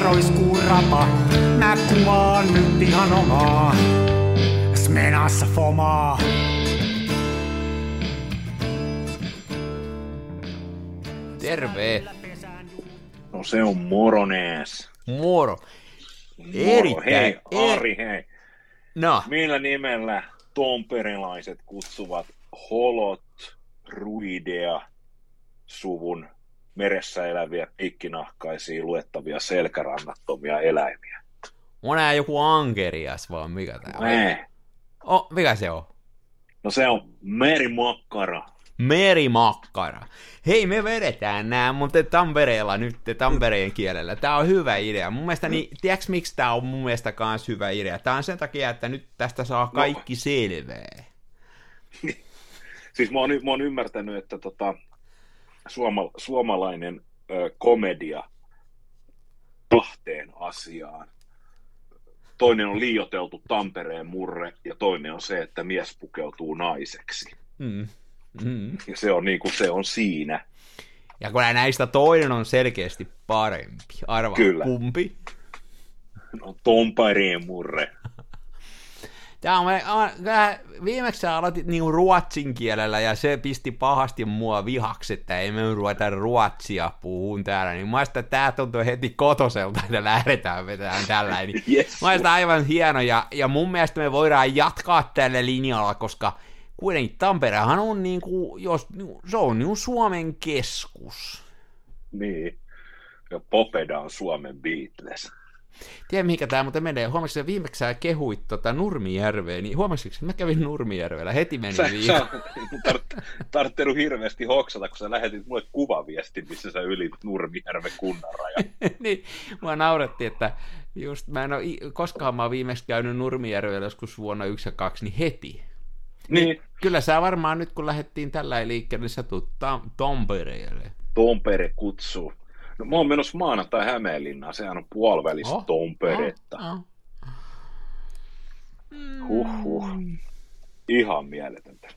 roiskuu rapa. Mä kuvaan nyt ihan omaa. Smenassa fomaa. Terve. No se on moronees. Moro. Moro, Erittäin. hei, er- Ari, hei. No, Millä nimellä tomperilaiset kutsuvat holot ruidea suvun meressä eläviä pikkinahkaisia luettavia selkärannattomia eläimiä? on nää joku ankerias vaan mikä tää on? Mee. Oh, mikä se on? No se on merimakkara. Merimakkara. Hei, me vedetään nää, mutta Tampereella nyt, Tampereen kielellä. Tää on hyvä idea. Mun mielestä, niin, tiedätkö miksi tää on mun mielestä kans hyvä idea? Tää on sen takia, että nyt tästä saa kaikki selvää. Siis mä oon, mä oon ymmärtänyt, että tota, suoma, suomalainen ö, komedia kahteen asiaan. Toinen on liioteltu Tampereen murre ja toinen on se, että mies pukeutuu naiseksi. Mm. Mm. Ja se on niin kuin se on siinä. Ja kun näistä toinen on selkeästi parempi. Arvaa Kyllä. kumpi. No, Tampereen murre. Tää on, tää- viimeksi sä aloitit niinku ruotsin kielellä ja se pisti pahasti mua vihaksi, että ei me ruveta ruotsia puhun täällä, niin mä että tää tuntuu heti kotoselta, että lähdetään vetämään tällä. Niin Yes. Mä sitä aivan hieno ja, ja mun mielestä me voidaan jatkaa tällä linjalla, koska kuitenkin Tamperehan on niinku, jos, niinku, se on niinku Suomen keskus. Niin. Ja Popeda on Suomen Beatles. Tiedä mihinkä tämä muuten menee. Huomasitko, että viimeksi sä kehuit tota Nurmijärveä, niin huomasitko, että mä kävin Nurmijärvellä, heti meni Sä, viikko. sä tar- tarvittanut hirveästi hoksata, kun sä lähetit mulle kuvaviestin, missä sä ylit Nurmijärven kunnan rajan. niin, mua nauratti, että just mä en ole koskaan mä oon viimeksi käynyt Nurmijärvellä joskus vuonna 1 ja 2, niin heti. Niin, Kyllä sä varmaan nyt kun lähdettiin tällä liikkeelle, niin sä tuut Tam- Tampereelle. Tompere kutsuu. No mä oon menossa maanantai Hämeenlinnaan, sehän on puolivälistä Oh, Tomperetta. Oh, oh. Huhhuh. Ihan mieletöntä.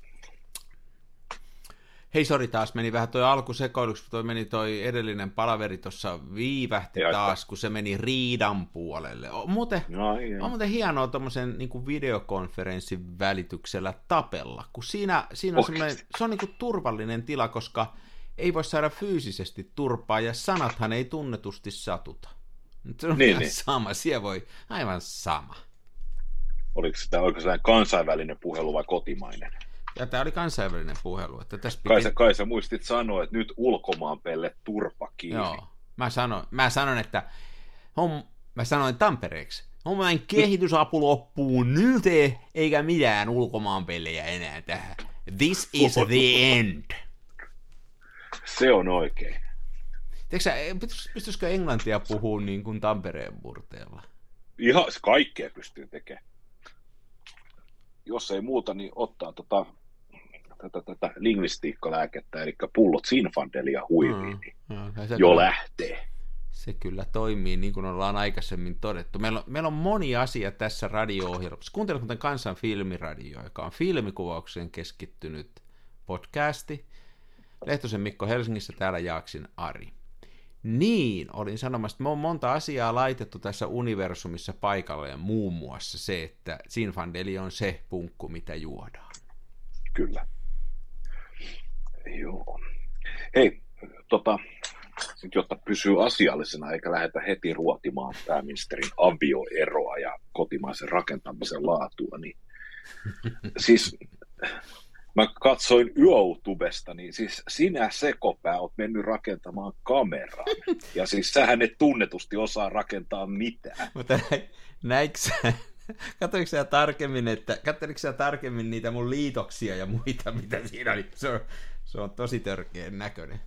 Hei, sori taas, meni vähän toi alku sekoiluksi, toi meni toi edellinen palaveri tuossa viivähti Jatka. taas, kun se meni riidan puolelle. On muuten, No, on muuten hienoa tuommoisen niin videokonferenssin välityksellä tapella, kun siinä, siinä on se on niin kuin turvallinen tila, koska ei voi saada fyysisesti turpaa ja sanathan ei tunnetusti satuta. Se on Niin, niin, sama, siellä voi, aivan sama. Oliko sitä se kansainvälinen puhelu vai kotimainen? Ja tämä oli kansainvälinen puhelu, että tässä piti... Kai sä, kai sä muistit sanoa, että nyt ulkomaan pelle turpa kiinni. Joo. Mä sanon, mä sanon että hom, mä sanoin Tampereeksi. Homman kehitysapu loppuu nyt, eikä mitään ulkomaan pelejä enää tähän. This is the end. Se on oikein. Tiedätkö sä, pystyisikö englantia puhua niin kuin Tampereen murteella? Ihan se kaikkea pystyy tekemään. Jos ei muuta, niin ottaa tota, tätä, tätä lingvistiikkalääkettä, eli pullot Sinfandelia huiviin, niin Joo, kai se jo kyllä- lähtee. Se kyllä toimii, niin kuin ollaan aikaisemmin todettu. Meillä on, meillä on moni asia tässä radio-ohjelmassa. Kuuntelet muuten Kansan filmiradio, joka on filmikuvaukseen keskittynyt podcasti. Lehtosen Mikko Helsingissä, täällä Jaaksin Ari. Niin, olin sanomassa, että me on monta asiaa laitettu tässä universumissa paikalleen, muun muassa se, että Sinfandeli on se punkku, mitä juodaan. Kyllä. Joo. Hei, tota, sit jotta pysyy asiallisena eikä lähdetä heti ruotimaan pääministerin avioeroa ja kotimaisen rakentamisen laatua, niin siis mä katsoin YouTubesta, niin siis sinä sekopää oot mennyt rakentamaan kameraa. Ja siis sähän et tunnetusti osaa rakentaa mitään. Mutta nä- näikö sä, katsoitko sä tarkemmin, että, katsoitko sä tarkemmin niitä mun liitoksia ja muita, mitä siinä oli? Se on, se on tosi törkeän näköinen.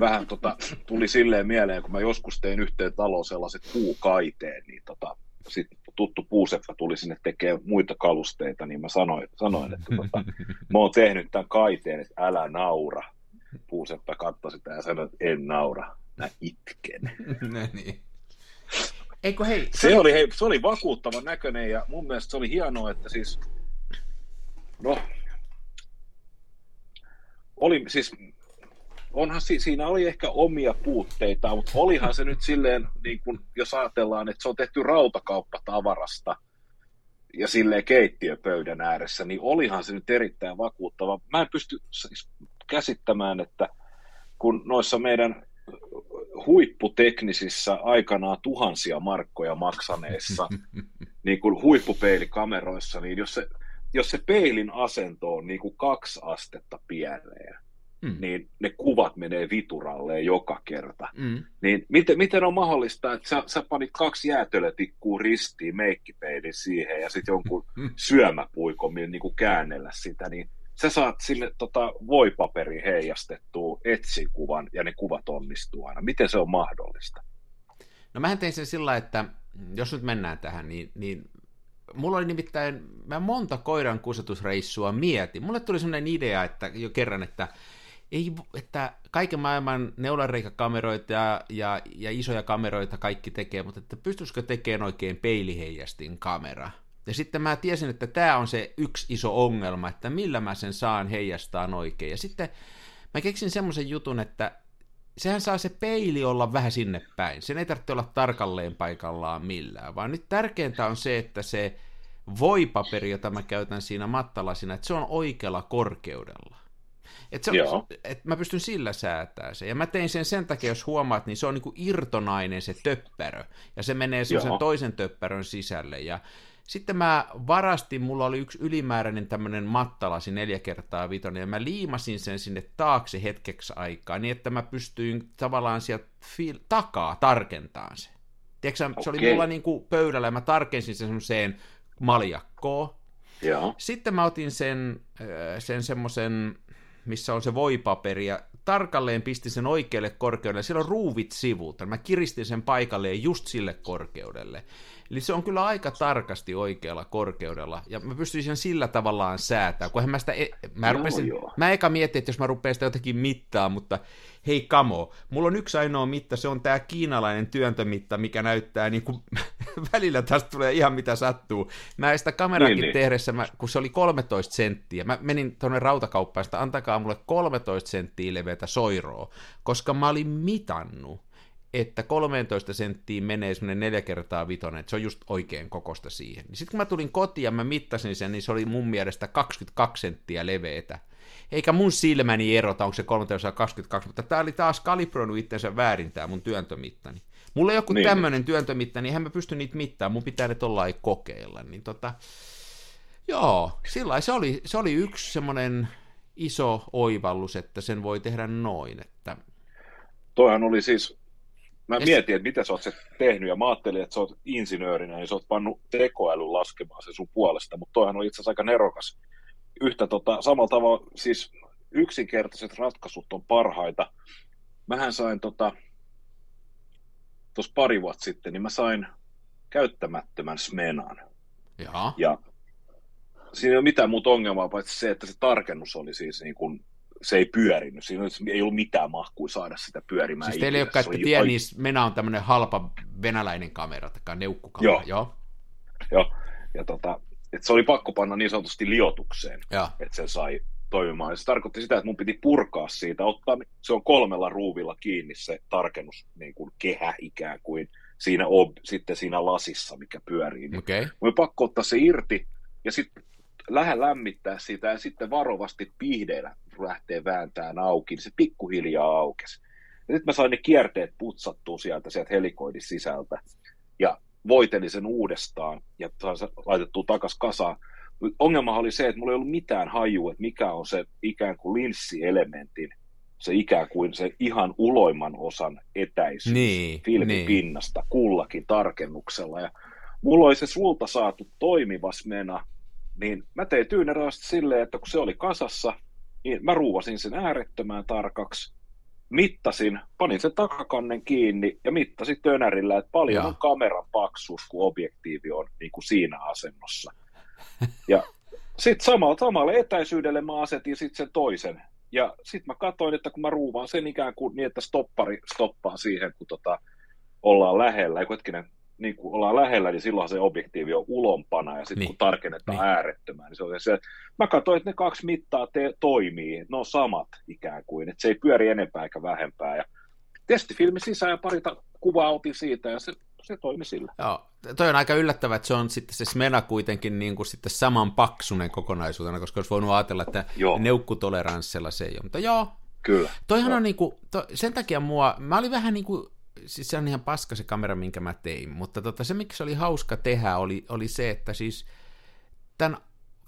vähän tota, tuli silleen mieleen, kun mä joskus tein yhteen taloon sellaiset puukaiteen, niin tota, sitten tuttu puuseppä tuli sinne tekemään muita kalusteita, niin mä sanoin, sanoin että tota, mä oon tehnyt tämän kaiteen, että älä naura. Puuseppä katsoi sitä ja sanoi, että en naura, mä itken. no niin. Eikö hei, Se oli, hei, se oli vakuuttavan näköinen ja mun mielestä se oli hienoa, että siis, no, oli siis, onhan si- siinä oli ehkä omia puutteita, mutta olihan se nyt silleen, niin kun, jos ajatellaan, että se on tehty rautakauppatavarasta ja silleen keittiöpöydän ääressä, niin olihan se nyt erittäin vakuuttava. Mä en pysty siis käsittämään, että kun noissa meidän huipputeknisissä aikanaan tuhansia markkoja maksaneissa niin kuin huippupeilikameroissa, niin jos se, jos se peilin asento on niin kuin kaksi astetta pieleen, mm. niin ne kuvat menee vituralleen joka kerta. Mm. Niin miten, miten on mahdollista, että sä, sä panit kaksi jäätelötikkuu ristiin meikkipeilin siihen ja sitten jonkun mm. syömäpuikon, niin kuin käännellä sitä, niin sä saat sille tota, voipaperi heijastettua etsikuvan ja ne kuvat onnistuu aina. Miten se on mahdollista? No mä tein sen sillä, että jos nyt mennään tähän, niin, niin mulla oli nimittäin, mä monta koiran kusetusreissua mietin. Mulle tuli sellainen idea, että jo kerran, että ei, että kaiken maailman neulareikakameroita ja, ja, ja isoja kameroita kaikki tekee, mutta että pystyisikö tekemään oikein peiliheijastin kamera? Ja sitten mä tiesin, että tämä on se yksi iso ongelma, että millä mä sen saan heijastaa oikein. Ja sitten mä keksin semmoisen jutun, että sehän saa se peili olla vähän sinne päin. Sen ei tarvitse olla tarkalleen paikallaan millään, vaan nyt tärkeintä on se, että se voipaperi, jota mä käytän siinä mattalasina, että se on oikealla korkeudella. Et se et mä pystyn sillä säätämään sen. Ja mä tein sen sen takia, jos huomaat, niin se on niinku irtonainen se töppärö. Ja se menee sen toisen töppärön sisälle. Ja sitten mä varastin, mulla oli yksi ylimääräinen tämmöinen mattalasi neljä kertaa vitonen, ja mä liimasin sen sinne taakse hetkeksi aikaa, niin että mä pystyin tavallaan sieltä fil- takaa tarkentamaan se. Tiedätkö, okay. se oli mulla niin kuin pöydällä, ja mä tarkensin sen semmoiseen maljakkoon. Joo. Sitten mä otin sen, sen semmoisen, missä on se voipaperi, ja tarkalleen pistin sen oikealle korkeudelle. Siellä on ruuvit sivut. Mä kiristin sen paikalleen just sille korkeudelle. Eli se on kyllä aika tarkasti oikealla korkeudella, ja mä pystyisin sillä tavallaan säätää, kun mä sitä, e- mä, rupesin, joo. mä eka mietin, että jos mä rupean sitä jotenkin mittaa, mutta hei kamo, mulla on yksi ainoa mitta, se on tämä kiinalainen työntömitta, mikä näyttää niin kuin, välillä tästä tulee ihan mitä sattuu. Mä sitä kamerakin niin, niin. tehdessä, mä, kun se oli 13 senttiä, mä menin tuonne rautakauppaan, että antakaa mulle 13 senttiä leveätä soiroa, koska mä olin mitannut että 13 senttiin menee semmoinen neljä kertaa vitonen, että se on just oikein kokosta siihen. Niin sitten kun mä tulin kotiin ja mä mittasin sen, niin se oli mun mielestä 22 senttiä leveätä. Eikä mun silmäni erota, onko se 13 22, mutta tää oli taas kalibroinut itsensä väärin tää mun työntömittani. Mulla on joku niin. tämmöinen työntömitta, niin eihän mä pysty niitä mittaamaan, mun pitää ne tollain kokeilla. Niin tota, joo, sillä se oli, se oli yksi semmoinen iso oivallus, että sen voi tehdä noin. Että... Toihan oli siis Mä ja mietin, että mitä sä oot se tehnyt, ja mä ajattelin, että sä oot insinöörinä, ja sä oot pannut tekoälyn laskemaan se sun puolesta, mutta toihan on itse asiassa aika nerokas. Yhtä tota, samalla tavalla, siis yksinkertaiset ratkaisut on parhaita. Mähän sain tota, tuossa pari vuotta sitten, niin mä sain käyttämättömän Smenan. Jaha. Ja siinä ei ole mitään muuta ongelmaa, paitsi se, että se tarkennus oli siis niin kuin se ei pyörinyt. Siinä ei ollut mitään mahkua saada sitä pyörimään. Siis teille, jotka ette tiedä, niin Mena on tämmöinen halpa venäläinen kamera, tai neukkukamera. Joo. Joo. Joo. Ja tota, että se oli pakko panna niin sanotusti liotukseen, että se sai toimimaan. Ja se tarkoitti sitä, että mun piti purkaa siitä, ottaa, se on kolmella ruuvilla kiinni se tarkennus, niin kuin kehä ikään kuin, siinä ob, sitten siinä lasissa, mikä pyörii. Okay. Mun pakko ottaa se irti, ja sitten lähde lämmittää sitä, ja sitten varovasti pihdeillä lähtee vääntämään auki, niin se pikkuhiljaa aukesi. Ja nyt mä sain ne kierteet putsattua sieltä, sieltä helikoidin sisältä, ja voitelin sen uudestaan, ja sain se laitettua takas kasaan. Ongelma oli se, että mulla ei ollut mitään hajua, että mikä on se ikään kuin linssielementin, se ikään kuin se ihan uloimman osan etäisyys niin, filmipinnasta niin. kullakin tarkennuksella. Ja mulla oli se sulta saatu toimivas mena, niin mä tein tyynerästi silleen, että kun se oli kasassa, niin mä ruuvasin sen äärettömään tarkaksi, mittasin, panin sen takakannen kiinni ja mittasin tönärillä, että paljon on kameran paksuus, kun objektiivi on niin kuin siinä asennossa. Ja sitten samalla, samalle etäisyydelle mä asetin sitten sen toisen. Ja sitten mä katsoin, että kun mä ruuvaan sen ikään kuin niin, että stoppari stoppaa siihen, kun tota, ollaan lähellä. Eiku hetkinen, niin kun ollaan lähellä, niin silloin se objektiivi on ulompana, ja sitten niin. kun tarkennetaan niin. äärettömään, niin se on se, mä katsoin, että ne kaksi mittaa te, toimii, ne on samat ikään kuin, että se ei pyöri enempää eikä vähempää, ja testifilmi sisään ja pari kuvaa otin siitä, ja se, se toimi sillä. Joo, toi on aika yllättävää, että se on sitten se Smena kuitenkin niin kuin sitten saman paksunen kokonaisuutena, koska olisi voinut ajatella, että joo. neukkutoleranssilla se ei ole, mutta joo, Kyllä. Toihan joo. on niinku, to, sen takia mua, mä olin vähän niinku, siis se on ihan paska se kamera, minkä mä tein, mutta tota, se, miksi oli hauska tehdä, oli, oli se, että siis tämän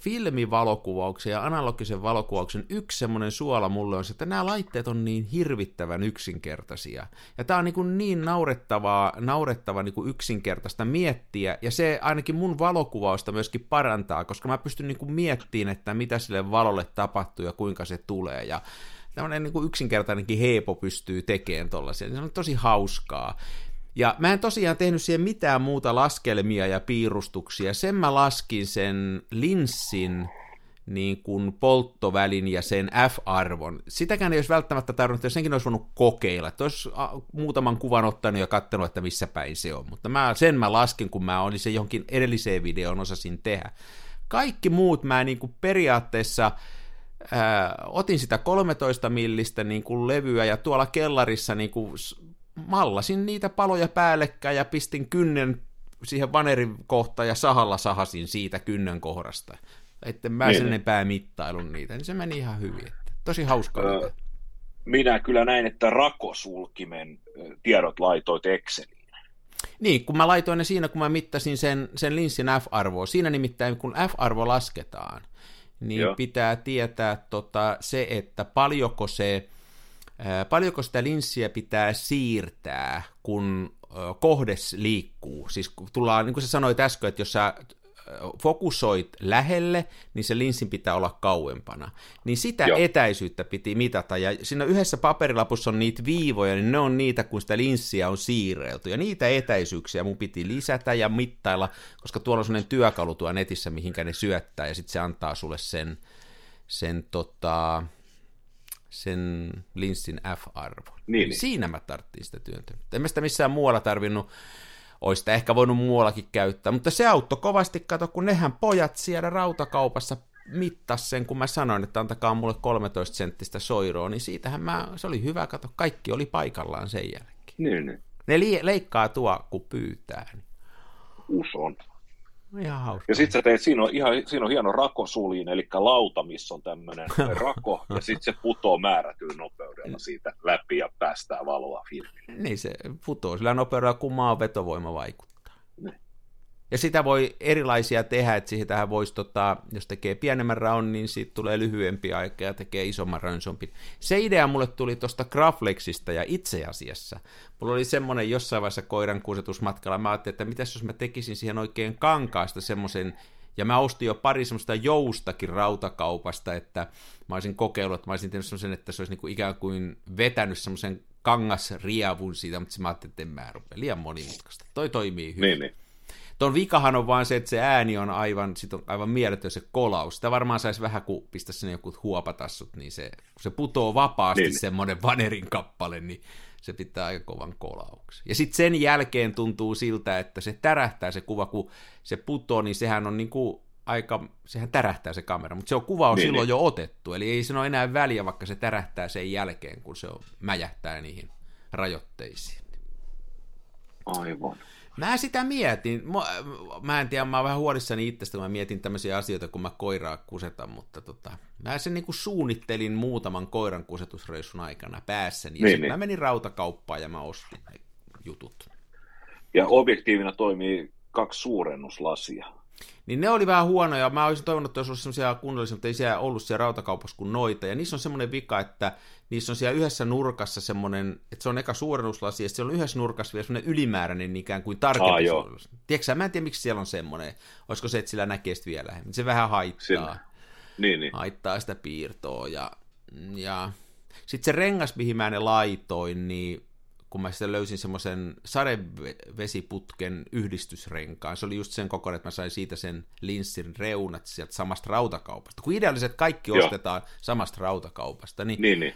filmivalokuvauksen ja analogisen valokuvauksen yksi semmoinen suola mulle on se, että nämä laitteet on niin hirvittävän yksinkertaisia. Ja tämä on niin, niin naurettavaa, naurettava niin kuin yksinkertaista miettiä, ja se ainakin mun valokuvausta myöskin parantaa, koska mä pystyn niin kuin miettimään, että mitä sille valolle tapahtuu ja kuinka se tulee. Ja tämmöinen niin kuin yksinkertainenkin heepo pystyy tekemään tollaisia. Se on tosi hauskaa. Ja mä en tosiaan tehnyt siihen mitään muuta laskelmia ja piirustuksia. Sen mä laskin sen linssin niin kuin polttovälin ja sen F-arvon. Sitäkään ei olisi välttämättä tarvinnut, jos senkin olisi voinut kokeilla. Että olisi muutaman kuvan ottanut ja katsonut, että missä päin se on. Mutta mä, sen mä laskin, kun mä olin se johonkin edelliseen videoon osasin tehdä. Kaikki muut mä niin kuin periaatteessa ää, otin sitä 13 millistä niin kuin levyä ja tuolla kellarissa niin kuin mallasin niitä paloja päällekkäin ja pistin kynnen siihen vanerin kohtaan ja sahalla sahasin siitä kynnen kohdasta. Että mä niin. sen enempää mittailun niitä, niin se meni ihan hyvin. Että tosi hauskaa. Öö, minä kyllä näin, että rakosulkimen tiedot laitoit Exceliin. Niin, kun mä laitoin ne siinä, kun mä mittasin sen, sen linssin F-arvoa. Siinä nimittäin, kun F-arvo lasketaan, niin Joo. pitää tietää tota, se, että paljonko se, paljonko sitä linssiä pitää siirtää, kun kohdes liikkuu. Siis tullaan, niin kuin sä sanoit äsken, että jos sä fokusoit lähelle, niin se linssin pitää olla kauempana. Niin sitä Joo. etäisyyttä piti mitata, ja siinä yhdessä paperilapussa on niitä viivoja, niin ne on niitä, kun sitä linssiä on siirrelty, ja niitä etäisyyksiä mun piti lisätä ja mittailla, koska tuolla on sellainen työkalu tuo netissä, mihinkä ne syöttää, ja sitten se antaa sulle sen, sen tota, sen linssin F-arvon. Niin, niin. Siinä mä tarttiin sitä työntä. En mä sitä missään muualla tarvinnut olisi sitä ehkä voinut muuallakin käyttää, mutta se auttoi kovasti, kato, kun nehän pojat siellä rautakaupassa mittas sen, kun mä sanoin, että antakaa mulle 13 senttistä soiroa, niin siitähän mä, se oli hyvä, kato, kaikki oli paikallaan sen jälkeen. Niin, niin. Ne li- leikkaa tuo, kun pyytää. Niin. Uson. Ihan hauska. Ja sitten sä teet, siinä on, ihan, siinä on hieno rakosuliin, eli lauta, missä on tämmöinen rako, ja sitten se putoo määrätyllä nopeudella siitä läpi ja päästää valoa filmiin. Niin se putoo sillä nopeudella, kun maan vetovoima vaikuttaa. Ja sitä voi erilaisia tehdä, että siihen tähän voisi, tota, jos tekee pienemmän raun, niin siitä tulee lyhyempi aika ja tekee isomman raun, Se idea mulle tuli tuosta Graflexista ja itse asiassa. Mulla oli semmoinen jossain vaiheessa koiran kuusetusmatkalla, mä ajattelin, että mitäs jos mä tekisin siihen oikein kankaasta semmoisen, ja mä ostin jo pari semmoista joustakin rautakaupasta, että mä olisin kokeillut, että mä olisin tehnyt semmoisen, että se olisi niinku ikään kuin vetänyt semmoisen kangasriavun siitä, mutta mä ajattelin, että en mä rupea liian monimutkaista. Toi toimii hyvin. Niin, niin. Tuon vikahan on vaan se, että se ääni on aivan, sit on aivan mieletön se kolaus. Sitä varmaan saisi vähän, kun pistä sinne joku huopatassut, niin se, kun se putoo vapaasti niin. semmoinen vanerin kappale, niin se pitää aika kovan kolauksen. Ja sitten sen jälkeen tuntuu siltä, että se tärähtää se kuva, kun se putoo, niin sehän on niinku aika, sehän tärähtää se kamera, mutta se on kuva on niin, silloin niin. jo otettu, eli ei se ole enää väliä, vaikka se tärähtää sen jälkeen, kun se on, mäjähtää niihin rajoitteisiin. Aivan. Mä sitä mietin. Mä, mä en tiedä, mä oon vähän huolissani itsestä, kun mä mietin tämmöisiä asioita, kun mä koiraa kusetan, mutta tota, mä sen niinku suunnittelin muutaman koiran kusetusreissun aikana päässäni. Ja niin, niin. mä menin rautakauppaan ja mä ostin ne jutut. Ja objektiivina toimii kaksi suurennuslasia. Niin ne oli vähän huonoja. Mä olisin toivonut, että olisi ollut sellaisia kunnollisia, mutta ei siellä ollut siellä rautakaupassa kuin noita. Ja niissä on semmoinen vika, että niissä on siellä yhdessä nurkassa semmoinen, että se on eka suurennuslasi, ja siellä on yhdessä nurkassa vielä semmoinen ylimääräinen ikään kuin tarkempi ah, Tiedätkö mä en tiedä, miksi siellä on semmoinen. Olisiko se, että sillä näkee sitä vielä. Se vähän haittaa. Niin, niin. Haittaa sitä piirtoa. Ja, ja... sitten se rengas, mihin mä ne laitoin, niin kun mä sitten löysin semmoisen sadevesiputken yhdistysrenkaan. Se oli just sen kokoinen, että mä sain siitä sen linssin reunat sieltä samasta rautakaupasta. Kun ideaaliset kaikki Joo. ostetaan samasta rautakaupasta, niin, niin, niin.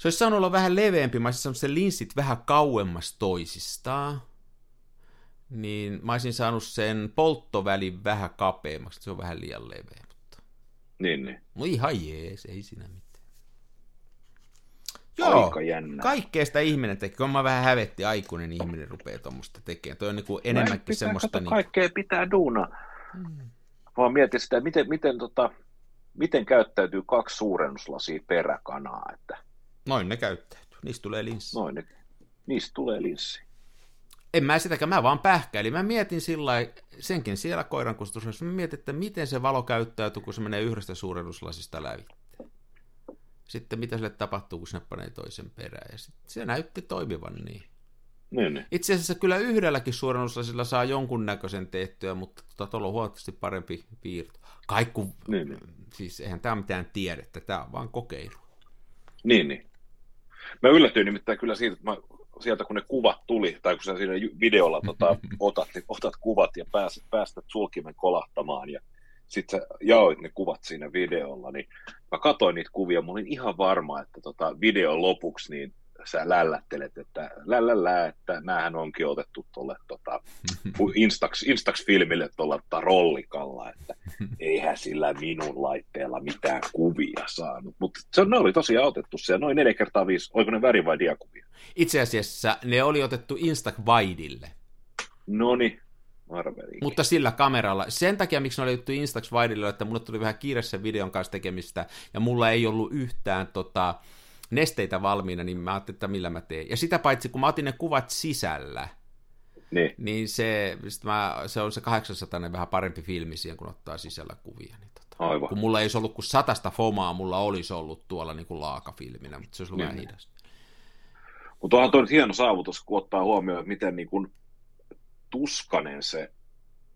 Se olisi saanut olla vähän leveämpi. Mä olisin sen linssit vähän kauemmas toisistaan. niin mä olisin saanut sen polttovälin vähän kapeammaksi, se on vähän liian leveä. Mutta... Niin, niin. No ihan jees, ei siinä mitään. Joo, Aika jännä. kaikkea sitä ihminen tekee. Kun mä vähän hävetti, aikuinen ihminen rupeaa tuommoista tekemään. Toi on niin kuin enemmänkin semmoista... Niin... Kaikkea pitää duuna. Hmm. Vaan mietin sitä, miten, miten, tota, miten käyttäytyy kaksi suurennuslasia peräkanaa. Että... Noin ne käyttäytyy. Niistä tulee linssi. Noin ne. Niistä tulee linssi. En mä sitäkään, mä vaan pähkäilin. Mä mietin sillä senkin siellä koiran kustuksessa, mä mietin, että miten se valo käyttäytyy, kun se menee yhdestä suurennuslasista läpi sitten mitä sille tapahtuu, kun sinne panee toisen perään. Ja sit se näytti toimivan niin. Niin, niin. Itse asiassa kyllä yhdelläkin suurennuslasilla saa jonkunnäköisen tehtyä, mutta tuota, tuolla on huomattavasti parempi piirto. Kaikku, niin, niin. siis eihän tämä mitään tiedettä, tämä on vaan kokeilu. Niin, niin. Mä yllätyin nimittäin kyllä siitä, että mä, sieltä kun ne kuvat tuli, tai kun sä siinä videolla tota, otat, otat kuvat ja pääset, päästät sulkimen kolahtamaan ja sitten sä jaoit ne kuvat siinä videolla, niin mä katsoin niitä kuvia, mä olin ihan varma, että tota videon lopuksi niin sä lällättelet, että lällällä, että näähän onkin otettu tuolle tota, Instax, Instax-filmille tuolla rollikalla, että eihän sillä minun laitteella mitään kuvia saanut. Mutta se, ne oli tosiaan otettu siellä noin neljä kertaa viisi, oliko ne väri- vai diakuvia? Itse asiassa ne oli otettu Instax Wideille. No niin. Mutta sillä kameralla. Sen takia, miksi ne oli juttu Instax Widelle, että mulle tuli vähän kiire sen videon kanssa tekemistä, ja mulla ei ollut yhtään tota, nesteitä valmiina, niin mä ajattelin, että millä mä teen. Ja sitä paitsi, kun mä otin ne kuvat sisällä, niin, niin se, mä, se on se 800 vähän parempi filmi siihen, kun ottaa sisällä kuvia. Niin tota, Aivan. Kun mulla ei olisi ollut kuin satasta fomaa, mulla olisi ollut tuolla niin kuin laakafilminä, mutta se olisi ollut niin. vähän hidasta. Mutta onhan tuo hieno saavutus, kun ottaa huomioon, miten niin kuin tuskanen se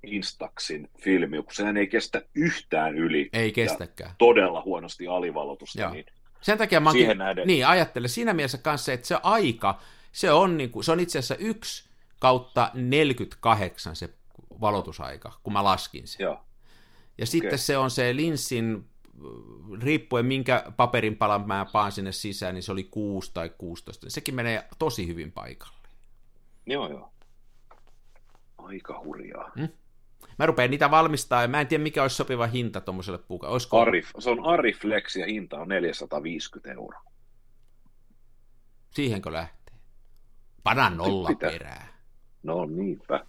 Instaxin filmi, kun sehän ei kestä yhtään yli. Ei kestäkään. Todella huonosti alivalotusta. Joo. Niin Sen takia mä siihen nähden... Niin, ajattelen siinä mielessä kanssa, että se aika, se on, niin kuin, se on itse asiassa yksi kautta 48 se valotusaika, kun mä laskin sen. Joo. Ja sitten okay. se on se linssin, riippuen minkä paperin palan mä paan sinne sisään, niin se oli 6 tai 16. Sekin menee tosi hyvin paikalle. Joo, joo. Aika hurjaa. Hmm? Mä rupean niitä valmistaa ja mä en tiedä mikä olisi sopiva hinta tuommoiselle puukalle. Olisiko... Arif, se on Ariflex ja hinta on 450 euroa. Siihenkö lähtee? Pana nolla Pitää. perää. No niinpä.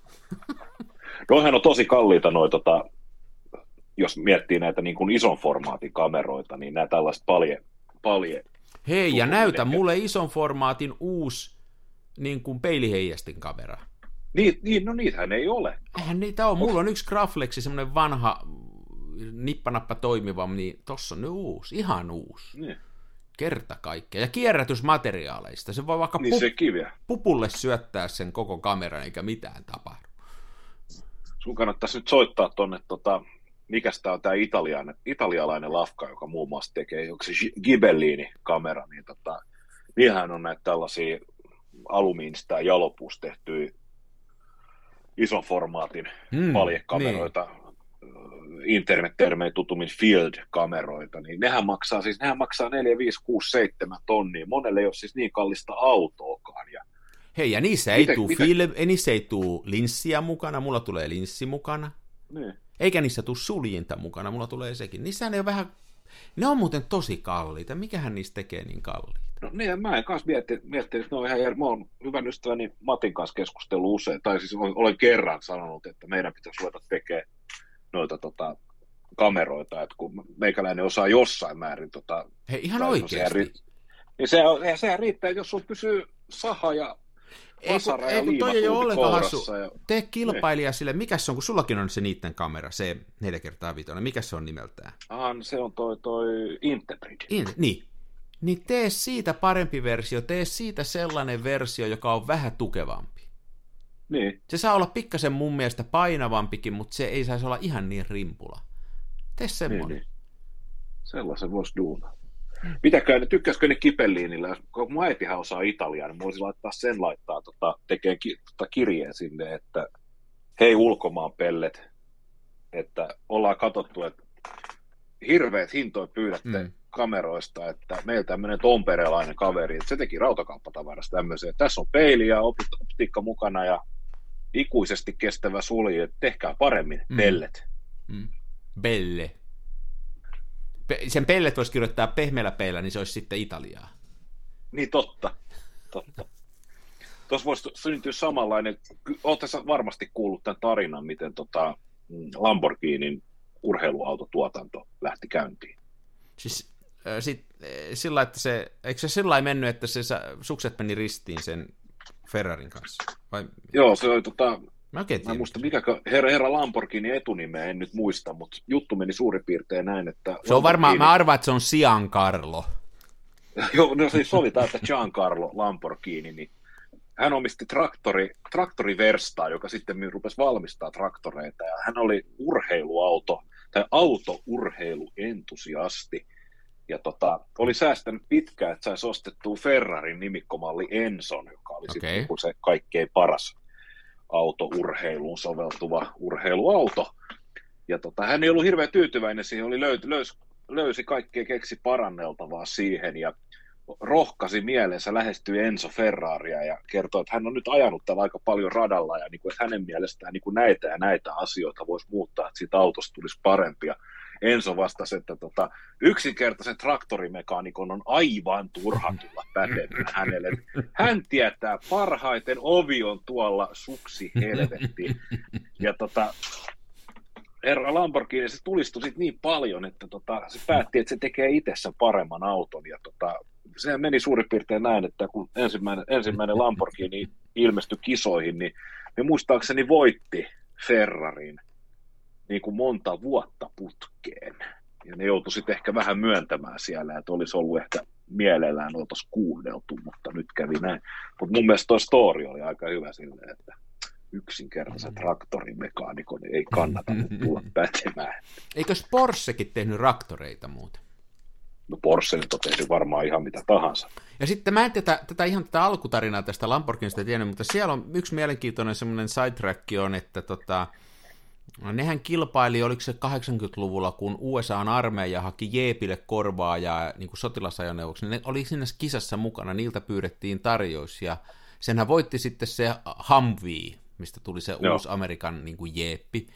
Noihän on tosi kalliita noin, tota, jos miettii näitä niin kuin ison formaatin kameroita, niin nämä tällaiset palje, palje Hei, ja näytä mulle ison formaatin uusi niin kuin peiliheijastin kamera. Niin, niin, no niitähän ei ole. Eihän niitä ole. Mulla on yksi Graflexi, semmoinen vanha nippanappa toimiva, niin tossa on nyt uusi, ihan uusi. Niin. Kerta kaikkea. Ja kierrätysmateriaaleista. Se voi vaikka niin pu- se kiviä. pupulle syöttää sen koko kameran, eikä mitään tapahdu. Sun kannattaisi nyt soittaa tonne, tota, mikä tämä on tämä italialainen, italialainen lafka, joka muun muassa tekee, onko se Gibellini-kamera, niin tota, niinhän on näitä tällaisia alumiinista ja jalopuusta tehtyjä ison formaatin mm, paljekameroita, niin. internettermein tutummin field-kameroita, niin nehän maksaa siis, nehän maksaa 4, 5, 6, 7 tonnia. Monelle ei ole siis niin kallista autoakaan. Ja Hei, ja niissä ei, tule film, niissä ei tule linssiä mukana, mulla tulee linssi mukana. Niin. Eikä niissä tule suljinta mukana, mulla tulee sekin. Niissä ne on vähän, ne on muuten tosi kalliita. Mikähän niistä tekee niin kalliita? No niin, mä en kanssa miettinyt, miettinyt että ne on ihan jär... Mä oon hyvän ystäväni Matin kanssa keskustellut usein, tai siis olen kerran sanonut, että meidän pitäisi ruveta tekemään noita tota, kameroita, että kun meikäläinen osaa jossain määrin... Tota, Hei, ihan oikeasti. Ri... Niin se, sehän riittää, jos sun pysyy saha ja ei, kun, ei, kun toi ei ole ollenkaan hassu. Ja... Tee kilpailija niin. sille, mikä se on, kun sullakin on se niiden kamera, se 4 kertaa 5 mikä se on nimeltään? Ah, se on toi, toi Interbrid. In, niin, niin tee siitä parempi versio, tee siitä sellainen versio, joka on vähän tukevampi. Niin. Se saa olla pikkasen mun mielestä painavampikin, mutta se ei saisi olla ihan niin rimpula. Tee semmoinen. Niin, niin. Sellaisen voisi duunaa. Mitäkään, ne tykkäskö ne Kipelliinillä? Kun mun äitihän osaa italiaa, niin voisi laittaa sen laittaa, tota, tekee ki, tota kirjeen sinne, että hei ulkomaan pellet, että ollaan katsottu, että hirveät hintoja pyydätte mm kameroista, että meillä tämmöinen tomperelainen kaveri, että se teki rautakauppatavarasta tämmöisen, että tässä on peili ja optiikka mukana ja ikuisesti kestävä sulje, tehkää paremmin, mm. pellet. Mm. Belle. Pe- sen pellet voisi kirjoittaa pehmeällä peillä, niin se olisi sitten Italiaa. Niin totta, totta. Tuossa voisi syntyä samanlainen, olette varmasti kuullut tämän tarinan, miten tota mm, Lamborghinin urheiluautotuotanto lähti käyntiin. Siis äh, sit, sillä että se, eikö se sillä mennyt, että se sukset meni ristiin sen Ferrarin kanssa? Vai? Joo, se oli tota, Mä, mä en muista, mikä herra, herra Lamborghini etunimeä en nyt muista, mutta juttu meni suurin piirtein näin, että... Se on varmaan, mä arvaan, että se on Giancarlo. Joo, no siis sovitaan, että Giancarlo Lamborghini, niin hän omisti traktori, traktoriverstaa, joka sitten rupesi valmistaa traktoreita, ja hän oli urheiluauto, tai autourheiluentusiasti, ja tota, oli säästänyt pitkään, että saisi ostettua Ferrarin nimikkomalli Enson, joka oli okay. sitten niin se kaikkein paras autourheiluun soveltuva urheiluauto. Ja tota, hän ei ollut hirveän tyytyväinen siihen, oli löy, löysi, löysi kaikkea keksi paranneltavaa siihen ja rohkasi mielensä, lähestyi Enzo Ferraria ja kertoi, että hän on nyt ajanut täällä aika paljon radalla ja niin kuin, että hänen mielestään niin kuin näitä ja näitä asioita voisi muuttaa, että siitä autosta tulisi parempia. Enso vastasi, että tota, yksinkertaisen traktorimekaanikon on aivan turha tulla pätevänä hänelle. Hän tietää parhaiten, ovi on tuolla suksi helvetti. Ja tota, herra Lamborghini, se tulistui sit niin paljon, että tota, se päätti, että se tekee itsessä paremman auton. Ja tota, se meni suurin piirtein näin, että kun ensimmäinen, ensimmäinen Lamborghini ilmestyi kisoihin, niin me muistaakseni voitti Ferrarin niin kuin monta vuotta putkeen. Ja ne joutui sitten ehkä vähän myöntämään siellä, että olisi ollut ehkä mielellään oltaisiin kuunneltu, mutta nyt kävi näin. Mutta mun mielestä tuo story oli aika hyvä silleen, että yksinkertaisen traktorimekaanikon ei kannata tulla pätemään. Eikö Porschekin tehnyt traktoreita muuten? No Porsche nyt on tehnyt varmaan ihan mitä tahansa. Ja sitten mä en tätä, tätä ihan tätä alkutarinaa tästä Lamborghinista tiennyt, mutta siellä on yksi mielenkiintoinen semmoinen sidetrack on, että tota, No, nehän kilpaili, oliko se 80-luvulla, kun USAn armeija haki Jeepille korvaajaa niin kuin sotilasajoneuvoksi, ne oli siinä kisassa mukana, niiltä pyydettiin tarjous, ja senhän voitti sitten se Humvee, mistä tuli se Joo. uusi Amerikan niin kuin Jeeppi,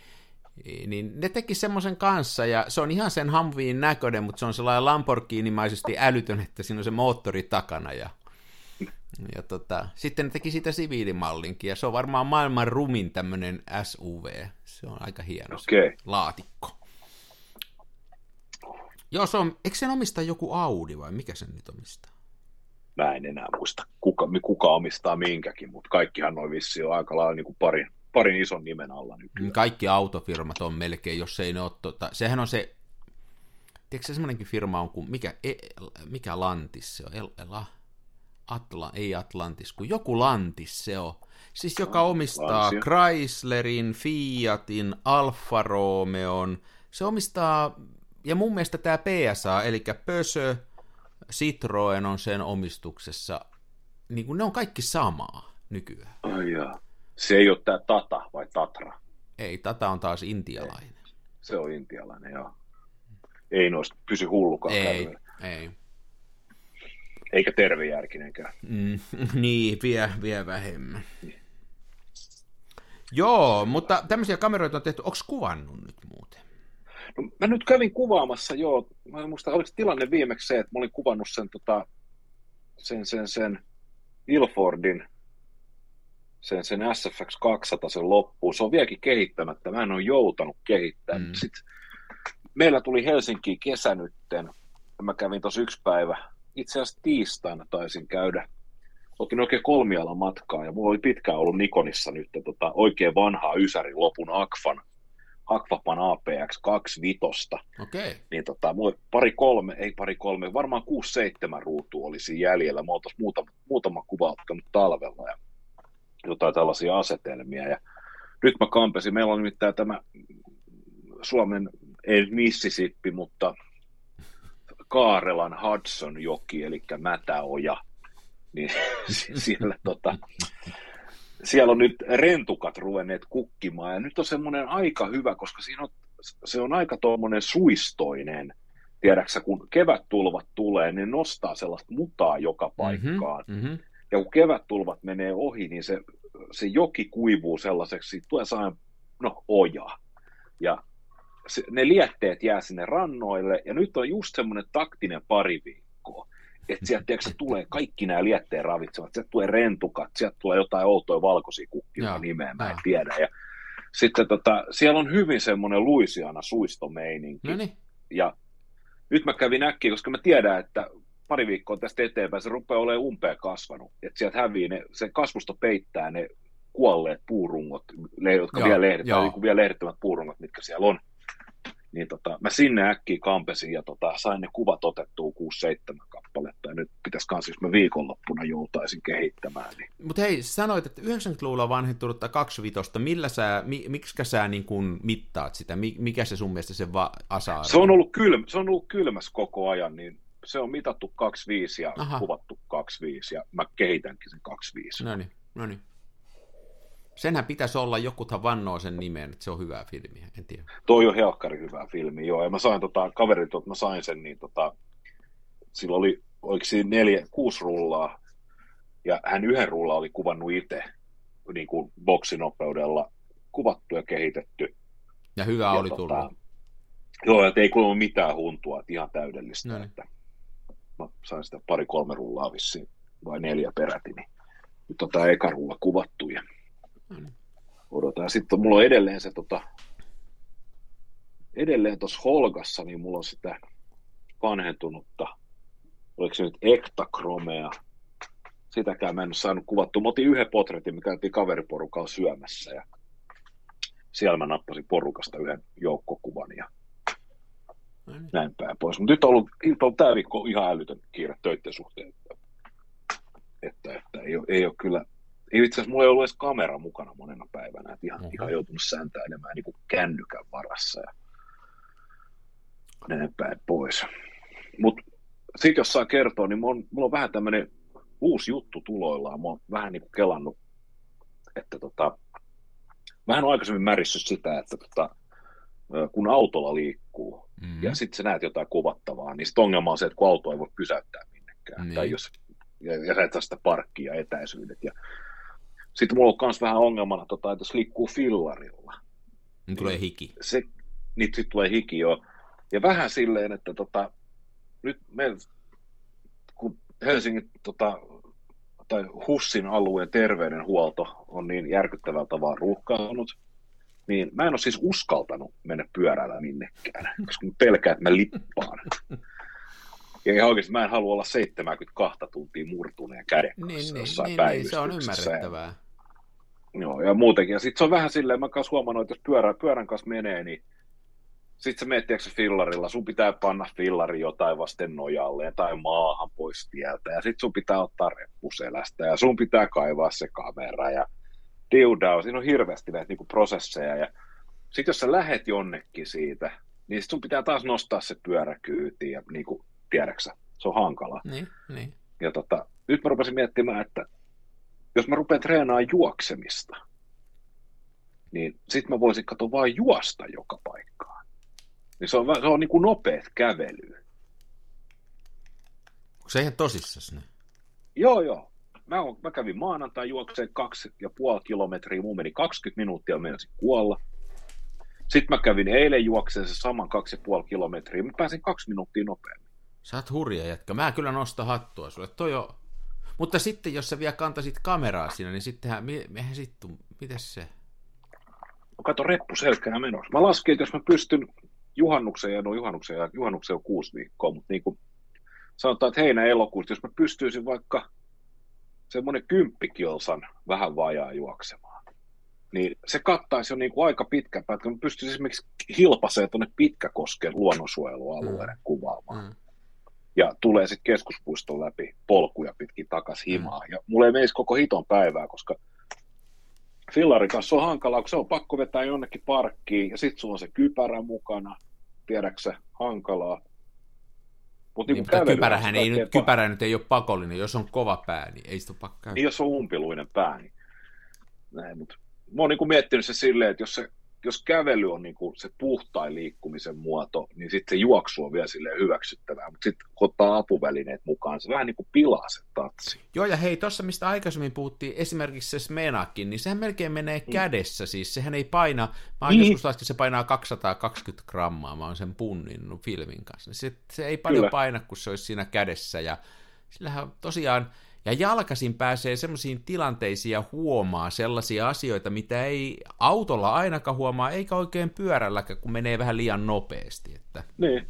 niin ne teki semmoisen kanssa, ja se on ihan sen Humveen näköinen, mutta se on sellainen Lamborghini-maisesti älytön, että siinä on se moottori takana, ja ja tota, sitten ne teki sitä siviilimallinkin, ja se on varmaan maailman rumin tämmöinen SUV. Se on aika hieno okay. laatikko. Joo, se on, eikö sen omista joku Audi vai mikä sen nyt omistaa? Mä en enää muista, kuka, kuka omistaa minkäkin, mutta kaikkihan noin vissi on aika lailla niin kuin parin, parin ison nimen alla nykyään. Kaikki autofirmat on melkein, jos ei ne ole, tota, sehän on se, tiedätkö se semmoinenkin firma on kuin, mikä, e, mikä Lantis se on, El, El, Atla, ei Atlantis, kun joku Lantis se on. Siis joka omistaa Lansia. Chryslerin, Fiatin, Alfa Romeon. Se omistaa, ja mun mielestä tämä PSA, eli Pösö, Citroen on sen omistuksessa. Niin kuin ne on kaikki samaa nykyään. Ai jaa. Se ei ole tämä Tata vai Tatra? Ei, Tata on taas intialainen. Ei. Se on intialainen, joo. Ei noista pysy hullukaan Ei, kärvellä. ei eikä tervejärkinenkään. Mm, niin, vie, vie vähemmän. Niin. Joo, mutta tämmöisiä kameroita on tehty. Onko kuvannut nyt muuten? No, mä nyt kävin kuvaamassa, joo. Mä en muista, oliko tilanne viimeksi se, että mä olin kuvannut sen, tota, sen, sen, sen Ilfordin, sen, sen SFX 200 sen loppuun. Se on vieläkin kehittämättä. Mä en ole joutanut kehittämään. Mm. Sitten meillä tuli Helsinkiin kesä nytten. Mä kävin tuossa yksi päivä itse asiassa tiistaina taisin käydä, otin oikein kolmialan matkaa ja mulla oli pitkään ollut Nikonissa nyt tota, oikein vanhaa Ysärin lopun Akfan, Akvapan APX 25. Okay. Niin tota, pari kolme, ei pari kolme, varmaan kuusi seitsemän ruutua olisi jäljellä. Mä oltais muutama, muutama kuva ottanut talvella ja jotain tällaisia asetelmia. Ja nyt mä kampesin, meillä on nimittäin tämä Suomen, ei Mississippi, mutta Kaarelan Hudson joki, eli Mätäoja, niin siellä, tota, siellä on nyt rentukat ruvenneet kukkimaan, ja nyt on semmoinen aika hyvä, koska siinä on, se on aika tuommoinen suistoinen, tiedäksä, kun kevättulvat tulee, ne nostaa sellaista mutaa joka mhm, paikkaan, mm-hmm, mm-hmm. ja kun kevättulvat menee ohi, niin se se joki kuivuu sellaiseksi, siitä tulee sellainen, no, oja. Ja se, ne lietteet jää sinne rannoille, ja nyt on just semmoinen taktinen pari viikkoa, että sieltä tiedätkö, tulee kaikki nämä lietteen ravitsevat, sieltä tulee rentukat, sieltä tulee jotain outoja valkoisia kukkia nimeä, mä en joo. tiedä, ja sitten tota, siellä on hyvin semmoinen Luisiana suistomeininki, Noniin. ja nyt mä kävin äkkiä, koska mä tiedän, että pari viikkoa tästä eteenpäin se rupeaa olemaan umpea kasvanut, että sieltä hävii ne, se kasvusto peittää ne kuolleet puurungot, jotka joo, vielä, lehdetään, niin vielä lehdettömät puurungot, mitkä siellä on niin tota, mä sinne äkkiä kampesin ja tota, sain ne kuvat otettua 6-7 kappaletta ja nyt pitäisi kans, jos mä viikonloppuna joutaisin kehittämään. Niin... Mutta hei, sanoit, että 90-luvulla on vanhentunutta 25, millä sä, mi, miksi sä niin kun mittaat sitä, mikä se sun mielestä se va- asa se on, ollut kylm, se on ollut kylmäs koko ajan, niin se on mitattu 25 ja Aha. kuvattu 25 ja mä kehitänkin sen 25. No niin, no niin. Senhän pitäisi olla, jokuthan vannoo sen nimen, että se on hyvä filmi, en tiedä. Toi on helkkari hyvä filmi, joo. Ja mä sain tota, kaverit, että mä sain sen, niin tota, sillä oli, oliko siinä neljä, kuusi rullaa, ja hän yhden rullaa oli kuvannut itse, niin kuin boksinopeudella kuvattu ja kehitetty. Ja hyvä ja oli tota, tullut. Joo, että ei kuulemma mitään huntua, että ihan täydellistä. No niin. Että mä sain sitä pari-kolme rullaa vissiin, vai neljä peräti, niin nyt tota eka rulla kuvattu. Ja. Odotan. Sitten mulla on edelleen se tota, edelleen tuossa Holgassa, niin mulla on sitä vanhentunutta, oliko se nyt ektakromea, sitäkään mä en ole saanut kuvattua. Mä otin yhden potretin, mikä käytiin kaveriporukalla syömässä ja siellä mä nappasin porukasta yhden joukkokuvan ja no niin. näin päin pois. Mutta nyt on ollut, nyt on tämä viikko ihan älytön kiire töiden suhteen, että, että, että ei, ole, ei ole kyllä ei itse asiassa mulla ei ollut edes kamera mukana monena päivänä, että ihan, mm-hmm. ihan joutunut sääntäilemään niin kuin kännykän varassa ja näin päin pois. Mutta sitten jos saa kertoa, niin mulla on, mulla on vähän tämmöinen uusi juttu tuloillaan. Mä oon vähän niin kuin kelannut, että tota, vähän on aikaisemmin märissyt sitä, että tota, kun autolla liikkuu mm-hmm. ja sitten sä näet jotain kuvattavaa, niin sitten ongelma on se, että kun auto ei voi pysäyttää minnekään. Niin. Tai jos, ja, ja sä et saa sitä parkkia ja etäisyydet. Ja sitten mulla on myös vähän ongelmana, tota, että jos liikkuu fillarilla. Niin tulee hiki. Se, niin sitten tulee hiki jo. Ja vähän silleen, että tota, nyt me, kun Helsingin tota, tai Hussin alueen terveydenhuolto on niin järkyttävällä tavalla ruuhkaantunut, niin mä en ole siis uskaltanut mennä pyörällä minnekään, koska mä pelkään, että mä lippaan. Ja ihan oikeasti mä en halua olla 72 tuntia murtuneen käden kanssa niin, niin jossain niin, niin, se on ymmärrettävää. Joo, ja muutenkin. Ja sitten se on vähän silleen, mä kanssa huomannut, että jos pyörä, pyörän kanssa menee, niin sitten sä menet, se fillarilla, sun pitää panna fillari jotain vasten nojalle tai maahan pois tieltä, ja sitten sun pitää ottaa reppuselästä, ja sun pitää kaivaa se kamera, ja diudao, siinä on hirveästi näitä niinku prosesseja, ja sitten jos sä lähet jonnekin siitä, niin sit sun pitää taas nostaa se pyörä kyytiin, ja niinku, tiedäksä, se on hankala. Niin, niin. Ja tota, nyt mä rupesin miettimään, että jos mä rupean treenaamaan juoksemista, niin sitten mä voisin katsoa vain juosta joka paikkaan. Niin se on, se on niin kuin nopeat kävelyä. Onko se ihan tosissas ne? Joo, joo. Mä, mä kävin maanantai juokseen kaksi ja puoli kilometriä, mun meni 20 minuuttia, menisin kuolla. Sitten mä kävin eilen juokseen se saman kaksi ja puoli kilometriä, mä pääsin kaksi minuuttia nopeammin. Sä oot hurja jätkä. Mä kyllä nostan hattua sulle. Toi on mutta sitten jos sä vielä kantaisit kameraa siinä, niin sittenhän, mehän sitten, miten se? No kato, reppu selkää menossa. Mä laskin, että jos mä pystyn juhannukseen, ja no juhannukseen, ja juhannukseen on kuusi viikkoa, mutta niin kuin sanotaan, että heinä elokuusta, jos mä pystyisin vaikka semmoinen kymppikilsan vähän vajaa juoksemaan, niin se kattaisi jo niin kuin aika pitkä pätkä. Mä pystyisin esimerkiksi hilpaseen tuonne Pitkäkosken luonnonsuojelualueelle mm. kuvaamaan. Mm ja tulee sitten keskuspuiston läpi polkuja pitkin takas himaa. Mm. Ja mulle ei meisi koko hiton päivää, koska fillarin kanssa on hankalaa, kun se on pakko vetää jonnekin parkkiin, ja sitten sulla on se kypärä mukana, tiedäksä, hankalaa. Mut niin, mutta kypärähän ei nyt, kypärä nyt ei ole pakollinen, jos on kova pää, niin ei sitä ole pakko Niin, jos on umpiluinen pää, niin näin, mutta mä oon niin miettinyt se silleen, että jos se jos kävely on niin kuin se puhtain liikkumisen muoto, niin sitten se juoksu on vielä silleen hyväksyttävää, mutta sitten kun ottaa apuvälineet mukaan, se vähän niin kuin pilaa se tatsi. Joo, ja hei, tuossa mistä aikaisemmin puhuttiin, esimerkiksi se Smenakin, niin sehän melkein menee mm. kädessä, siis sehän ei paina, mä oon niin. joskus laskin, se painaa 220 grammaa, mä oon sen punninnut filmin kanssa, se, se ei paljon Kyllä. paina, kun se olisi siinä kädessä, ja sillähän tosiaan, ja jalkasin pääsee semmoisiin tilanteisiin ja huomaa sellaisia asioita, mitä ei autolla ainakaan huomaa, eikä oikein pyörälläkään, kun menee vähän liian nopeasti. Että... Niin.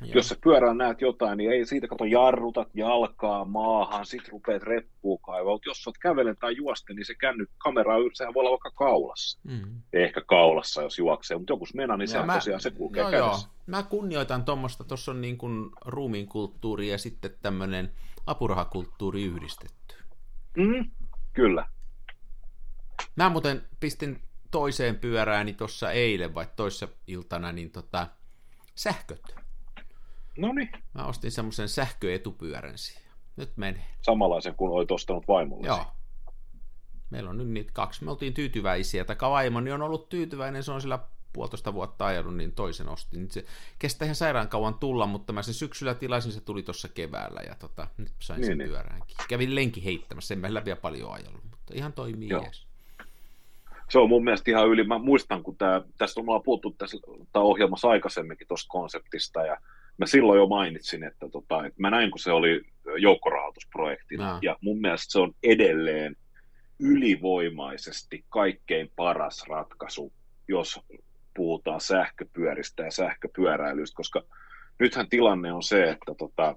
Joo. Jos sä pyörällä näet jotain, niin ei siitä kato jarrutat jalkaa maahan, sit rupeat reppua kaivaa. Jos oot kävelen tai juosten, niin se kännyt kamera, sehän voi olla vaikka kaulassa. Mm. Ehkä kaulassa, jos juoksee, mutta joku mena, niin sehän mä, tosiaan se kulkee joo, kädessä. Joo. Mä kunnioitan tuommoista, tuossa on niin kuin ruumiin kulttuuri ja sitten tämmöinen apurahakulttuuri yhdistetty. Mm, kyllä. Mä muuten pistin toiseen pyörääni tuossa eilen vai toissa iltana niin tota, sähköt. No niin. Mä ostin semmoisen sähköetupyörän siihen. Nyt menee. Samanlaisen kuin olit ostanut vaimolle. Joo. Meillä on nyt niitä kaksi. Me oltiin tyytyväisiä. Tai vaimoni on ollut tyytyväinen. Se on sillä puolitoista vuotta ajanut, niin toisen ostin. Se kestää ihan sairaan kauan tulla, mutta mä sen syksyllä tilasin, se tuli tuossa keväällä ja tota, nyt sain niin, sen niin. pyöräänkin. Kävin lenki heittämässä, en mä läpi paljon ajellut, mutta ihan toimii Joo. Jees. Se on mun mielestä ihan yli. Mä muistan, kun tää, tästä on puhuttu tässä ohjelmassa aikaisemminkin tuosta konseptista ja mä silloin jo mainitsin, että, tota, että mä näin, kun se oli joukkorahoitusprojekti, no. ja mun mielestä se on edelleen ylivoimaisesti kaikkein paras ratkaisu, jos puhutaan sähköpyöristä ja sähköpyöräilystä, koska nythän tilanne on se, että tota,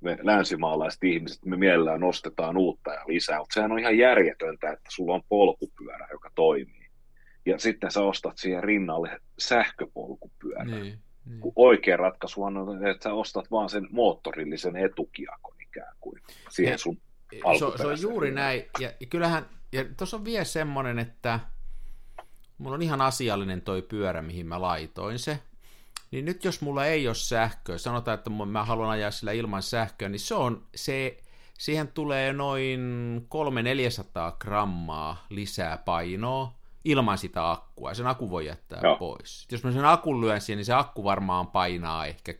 me länsimaalaiset ihmiset, me mielellään nostetaan uutta ja lisää, mutta sehän on ihan järjetöntä, että sulla on polkupyörä, joka toimii. Ja sitten sä ostat siihen rinnalle sähköpolkupyörän. Niin, niin. Oikea ratkaisu on, että sä ostat vaan sen moottorillisen etukiakon ikään kuin siihen sun se, se on juuri näin. Ja, ja kyllähän, ja tuossa on vielä semmoinen, että mulla on ihan asiallinen toi pyörä, mihin mä laitoin se, niin nyt jos mulla ei ole sähköä, sanotaan, että mä haluan ajaa sillä ilman sähköä, niin se on, se, siihen tulee noin 300-400 grammaa lisää painoa ilman sitä akkua, sen akku voi jättää Joo. pois. Jos mä sen akun lyön siihen, niin se akku varmaan painaa ehkä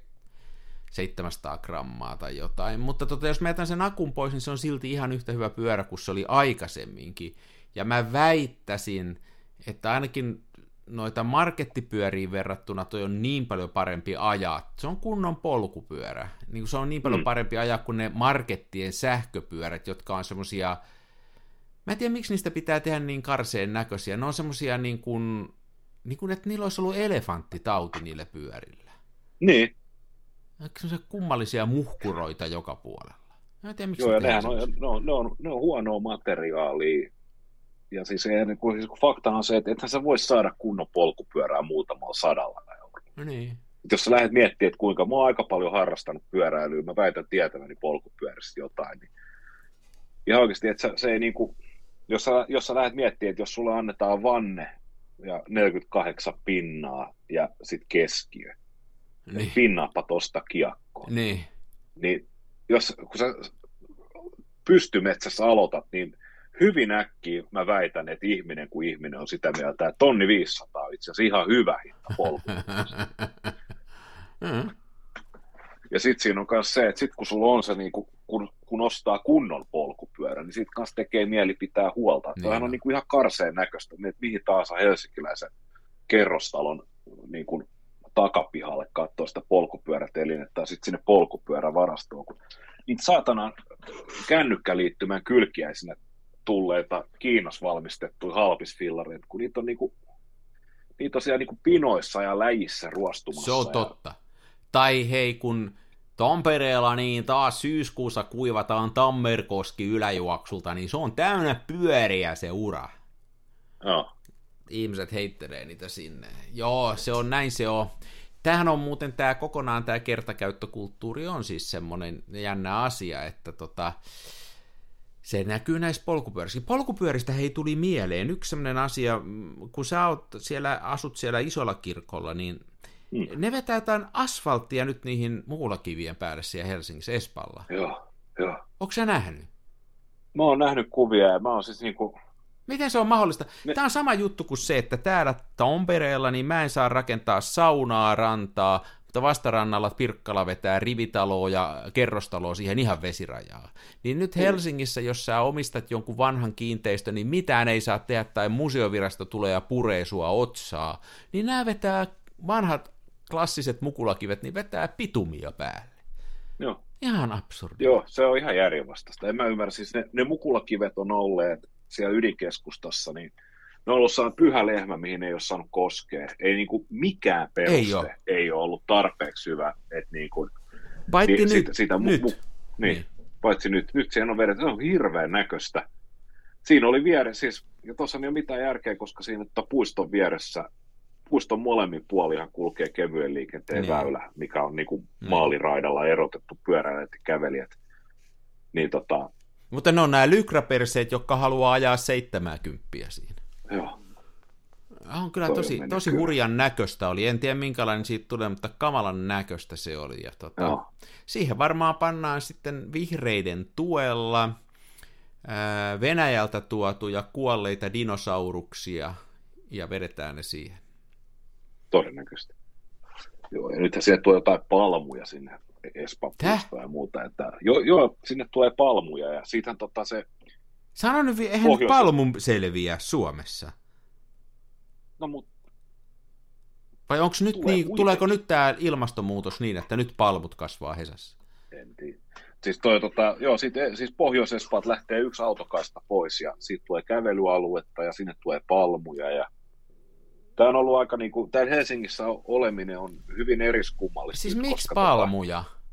700 grammaa tai jotain, mutta tota, jos mä jätän sen akun pois, niin se on silti ihan yhtä hyvä pyörä kuin se oli aikaisemminkin. Ja mä väittäisin, että ainakin noita markettipyöriin verrattuna toi on niin paljon parempi ajaa. Se on kunnon polkupyörä. Niin se on niin paljon mm. parempi ajaa kuin ne markettien sähköpyörät, jotka on semmosia... Mä en tiedä, miksi niistä pitää tehdä niin karseen näköisiä. Ne on semmosia niin kuin, niin kuin, että niillä olisi ollut elefanttitauti niille pyörillä. Niin. Semmoisia kummallisia muhkuroita joka puolella. Mä en tiedä, miksi Joo, ja nehän on, ne, on, ne, on, ne on huonoa materiaalia ja siis, niin kuin, siis fakta on se, että ethän sä voi saada kunnon polkupyörää muutamalla sadalla eurolla. No niin. Jos sä lähdet miettimään, että kuinka mä oon aika paljon harrastanut pyöräilyä, mä väitän tietäväni polkupyörästä jotain, niin ihan oikeasti, että se, se ei niin kuin, jos sä, jos sä lähdet miettimään, että jos sulle annetaan vanne ja 48 pinnaa ja sitten keskiö, niin. pinnaappa tosta kiekkoon. Niin. Niin jos, kun sä pystymetsässä aloitat, niin hyvin äkkiä mä väitän, että ihminen kuin ihminen on sitä mieltä, että tonni 500 on itse asiassa ihan hyvä hinta mm. Ja sitten siinä on myös se, että sit kun sulla on se, niin kun, kun, kun ostaa kunnon polkupyörä, niin sitten kanssa tekee mieli pitää huolta. Niin. Toihan on niin kuin ihan karseen näköistä, että mihin taas helsinkiläisen kerrostalon niin kuin takapihalle katsoa sitä polkupyörätelinettä tai sitten sinne polkupyörävarastoon, kun niitä saatana kännykkäliittymän kylkiäisinä tulleita Kiinassa valmistettuja halpisfillareita, kun niitä on, niinku, niitä on siellä niinku pinoissa ja läjissä ruostumassa. Se on totta. Ja... Tai hei, kun Tampereella niin taas syyskuussa kuivataan Tammerkoski yläjuoksulta, niin se on täynnä pyöriä se ura. Joo. Ihmiset heittelee niitä sinne. Joo, se on näin se on. Tämähän on muuten tämä kokonaan tämä kertakäyttökulttuuri on siis semmoinen jännä asia, että tota, se näkyy näissä polkupyörissä. Polkupyöristä hei tuli mieleen yksi sellainen asia, kun sä oot siellä, asut siellä isolla kirkolla, niin mm. ne vetää jotain asfalttia nyt niihin muulakivien päälle siellä Helsingissä Espalla. Joo, joo. Onko sä nähnyt? Mä oon nähnyt kuvia ja mä oon siis niinku, Miten se on mahdollista? Me... Tämä on sama juttu kuin se, että täällä Tampereella niin mä en saa rakentaa saunaa, rantaa, mutta vastarannalla Pirkkala vetää rivitaloa ja kerrostaloa siihen ihan vesirajaa. Niin nyt Helsingissä, jos sä omistat jonkun vanhan kiinteistön, niin mitään ei saa tehdä, tai museovirasto tulee ja puree sua otsaa, niin nämä vetää vanhat klassiset mukulakivet, niin vetää pitumia päälle. Joo. Ihan absurdi. Joo, se on ihan järjenvastaista. En mä ymmärrä, siis ne, ne mukulakivet on olleet siellä ydinkeskustassa, niin ne on ollut saanut pyhä lehmä, mihin ei ole saanut koskea. Ei niin kuin mikään peruste ei ole, ei ole ollut tarpeeksi hyvä, että niin kuin, Paitsi niin, nyt, sitä, sitä, nyt. Mu, niin, niin, paitsi nyt. Nyt siihen on vedetty, se on hirveän näköistä. Siinä oli vieressä, siis, ja tuossa ei ole mitään järkeä, koska siinä että puiston vieressä, puiston molemmin puolihan kulkee kevyen liikenteen niin. väylä, mikä on niin kuin niin. maaliraidalla erotettu pyöräilijät ja kävelijät. Niin tota, mutta ne on nämä lykräperseet, jotka haluaa ajaa 70 siinä. Joo. On kyllä Toi tosi, tosi hurjan näköistä oli. En tiedä minkälainen siitä tulee, mutta kamalan näköistä se oli. Ja tota, siihen varmaan pannaan sitten vihreiden tuella ää, Venäjältä tuotuja kuolleita dinosauruksia ja vedetään ne siihen. Todennäköisesti. Joo, ja nythän sieltä tuo jotain palmuja sinne Espanjasta ja muuta. Että, joo, joo, sinne tulee palmuja ja siitähän tota se... Sano nyt, eihän pohjois... palmu selviä Suomessa. No mut... Vai onko nyt tulee niin, tuleeko nyt tämä ilmastonmuutos niin, että nyt palmut kasvaa Hesassa? En tiedä. Siis, toi, tota, joo, sit, siis pohjois lähtee yksi autokaista pois ja siitä tulee kävelyaluetta ja sinne tulee palmuja ja Tämä on ollut aika niin kuin, täällä Helsingissä oleminen on hyvin eriskummallista. Siis miksi palmuja? Tota,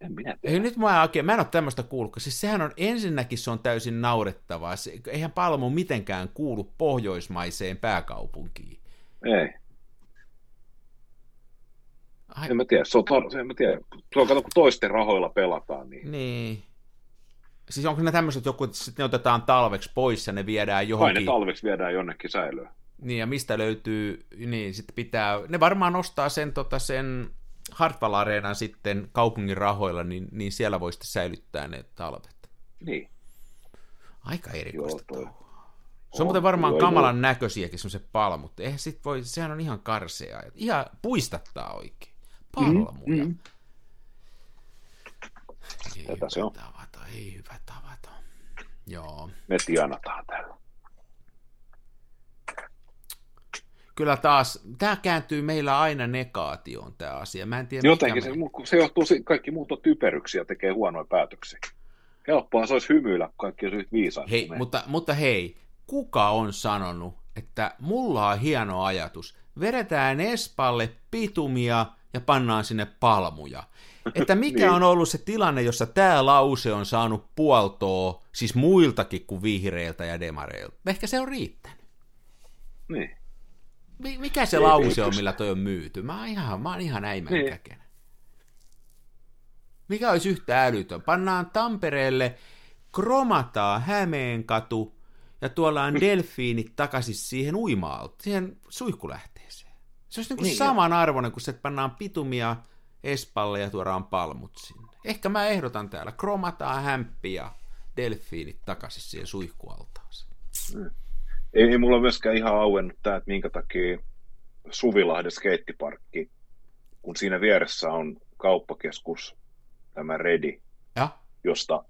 en minä tiedä. Ei, nyt mä, oikein, mä en ole tämmöistä kuullut, siis sehän on ensinnäkin se on täysin naurettavaa. Se, eihän palmu mitenkään kuulu pohjoismaiseen pääkaupunkiin. Ei. Ai. En mä tiedä, se on, en mä tiedä. Se on kato, kun toisten rahoilla pelataan. Niin. niin. Siis onko ne tämmöiset joku, että ne otetaan talveksi pois ja ne viedään johonkin? Vai ne talveksi viedään jonnekin säilöön. Niin, ja mistä löytyy, niin sitten pitää, ne varmaan ostaa sen, tota, sen Hartwall Areenan sitten kaupungin rahoilla, niin, niin siellä voi sitten säilyttää ne talvet. Niin. Aika erikoista Joo, toi. Se on muuten varmaan joo, kamalan joo. näköisiäkin semmoiset palmut. Eihän sit voi, sehän on ihan karsea. Ihan puistattaa oikein. Palmuja. Mm, mm. Ei Tätä se on. Tavata, ei hyvä tavata. Joo. Me tianataan täällä. Kyllä taas, tämä kääntyy meillä aina negaatioon tämä asia. Mä en tiedä, Jotenkin se, me... se johtuu, kaikki muut on typeryksiä tekee huonoja päätöksiä. Helppoa se olisi hymyillä, kun kaikki olisi yhtä viisaita. Hei, mutta, mutta hei, kuka on sanonut, että mulla on hieno ajatus, vedetään Espalle pitumia ja pannaan sinne palmuja. Että mikä niin. on ollut se tilanne, jossa tämä lause on saanut puoltoa, siis muiltakin kuin vihreiltä ja demareilta. Ehkä se on riittänyt. Niin. Mikä se lause on, millä toi on myyty? Mä oon ihan, mä oon ihan äimän niin. Mikä olisi yhtä älytön? Pannaan Tampereelle, kromataa Hämeenkatu ja tuolla on delfiinit takaisin siihen uimaalta, siihen suihkulähteeseen. Se olisi niin kuin niin, saman arvoinen kuin se, että pannaan pitumia Espalle ja tuodaan palmut sinne. Ehkä mä ehdotan täällä, kromataa hämppi ja delfiinit takaisin siihen suihkualtaaseen. Mm ei, ei mulla myöskään ihan auennut tämä, että minkä takia Suvilahden skeittiparkki, kun siinä vieressä on kauppakeskus, tämä Redi, ja? josta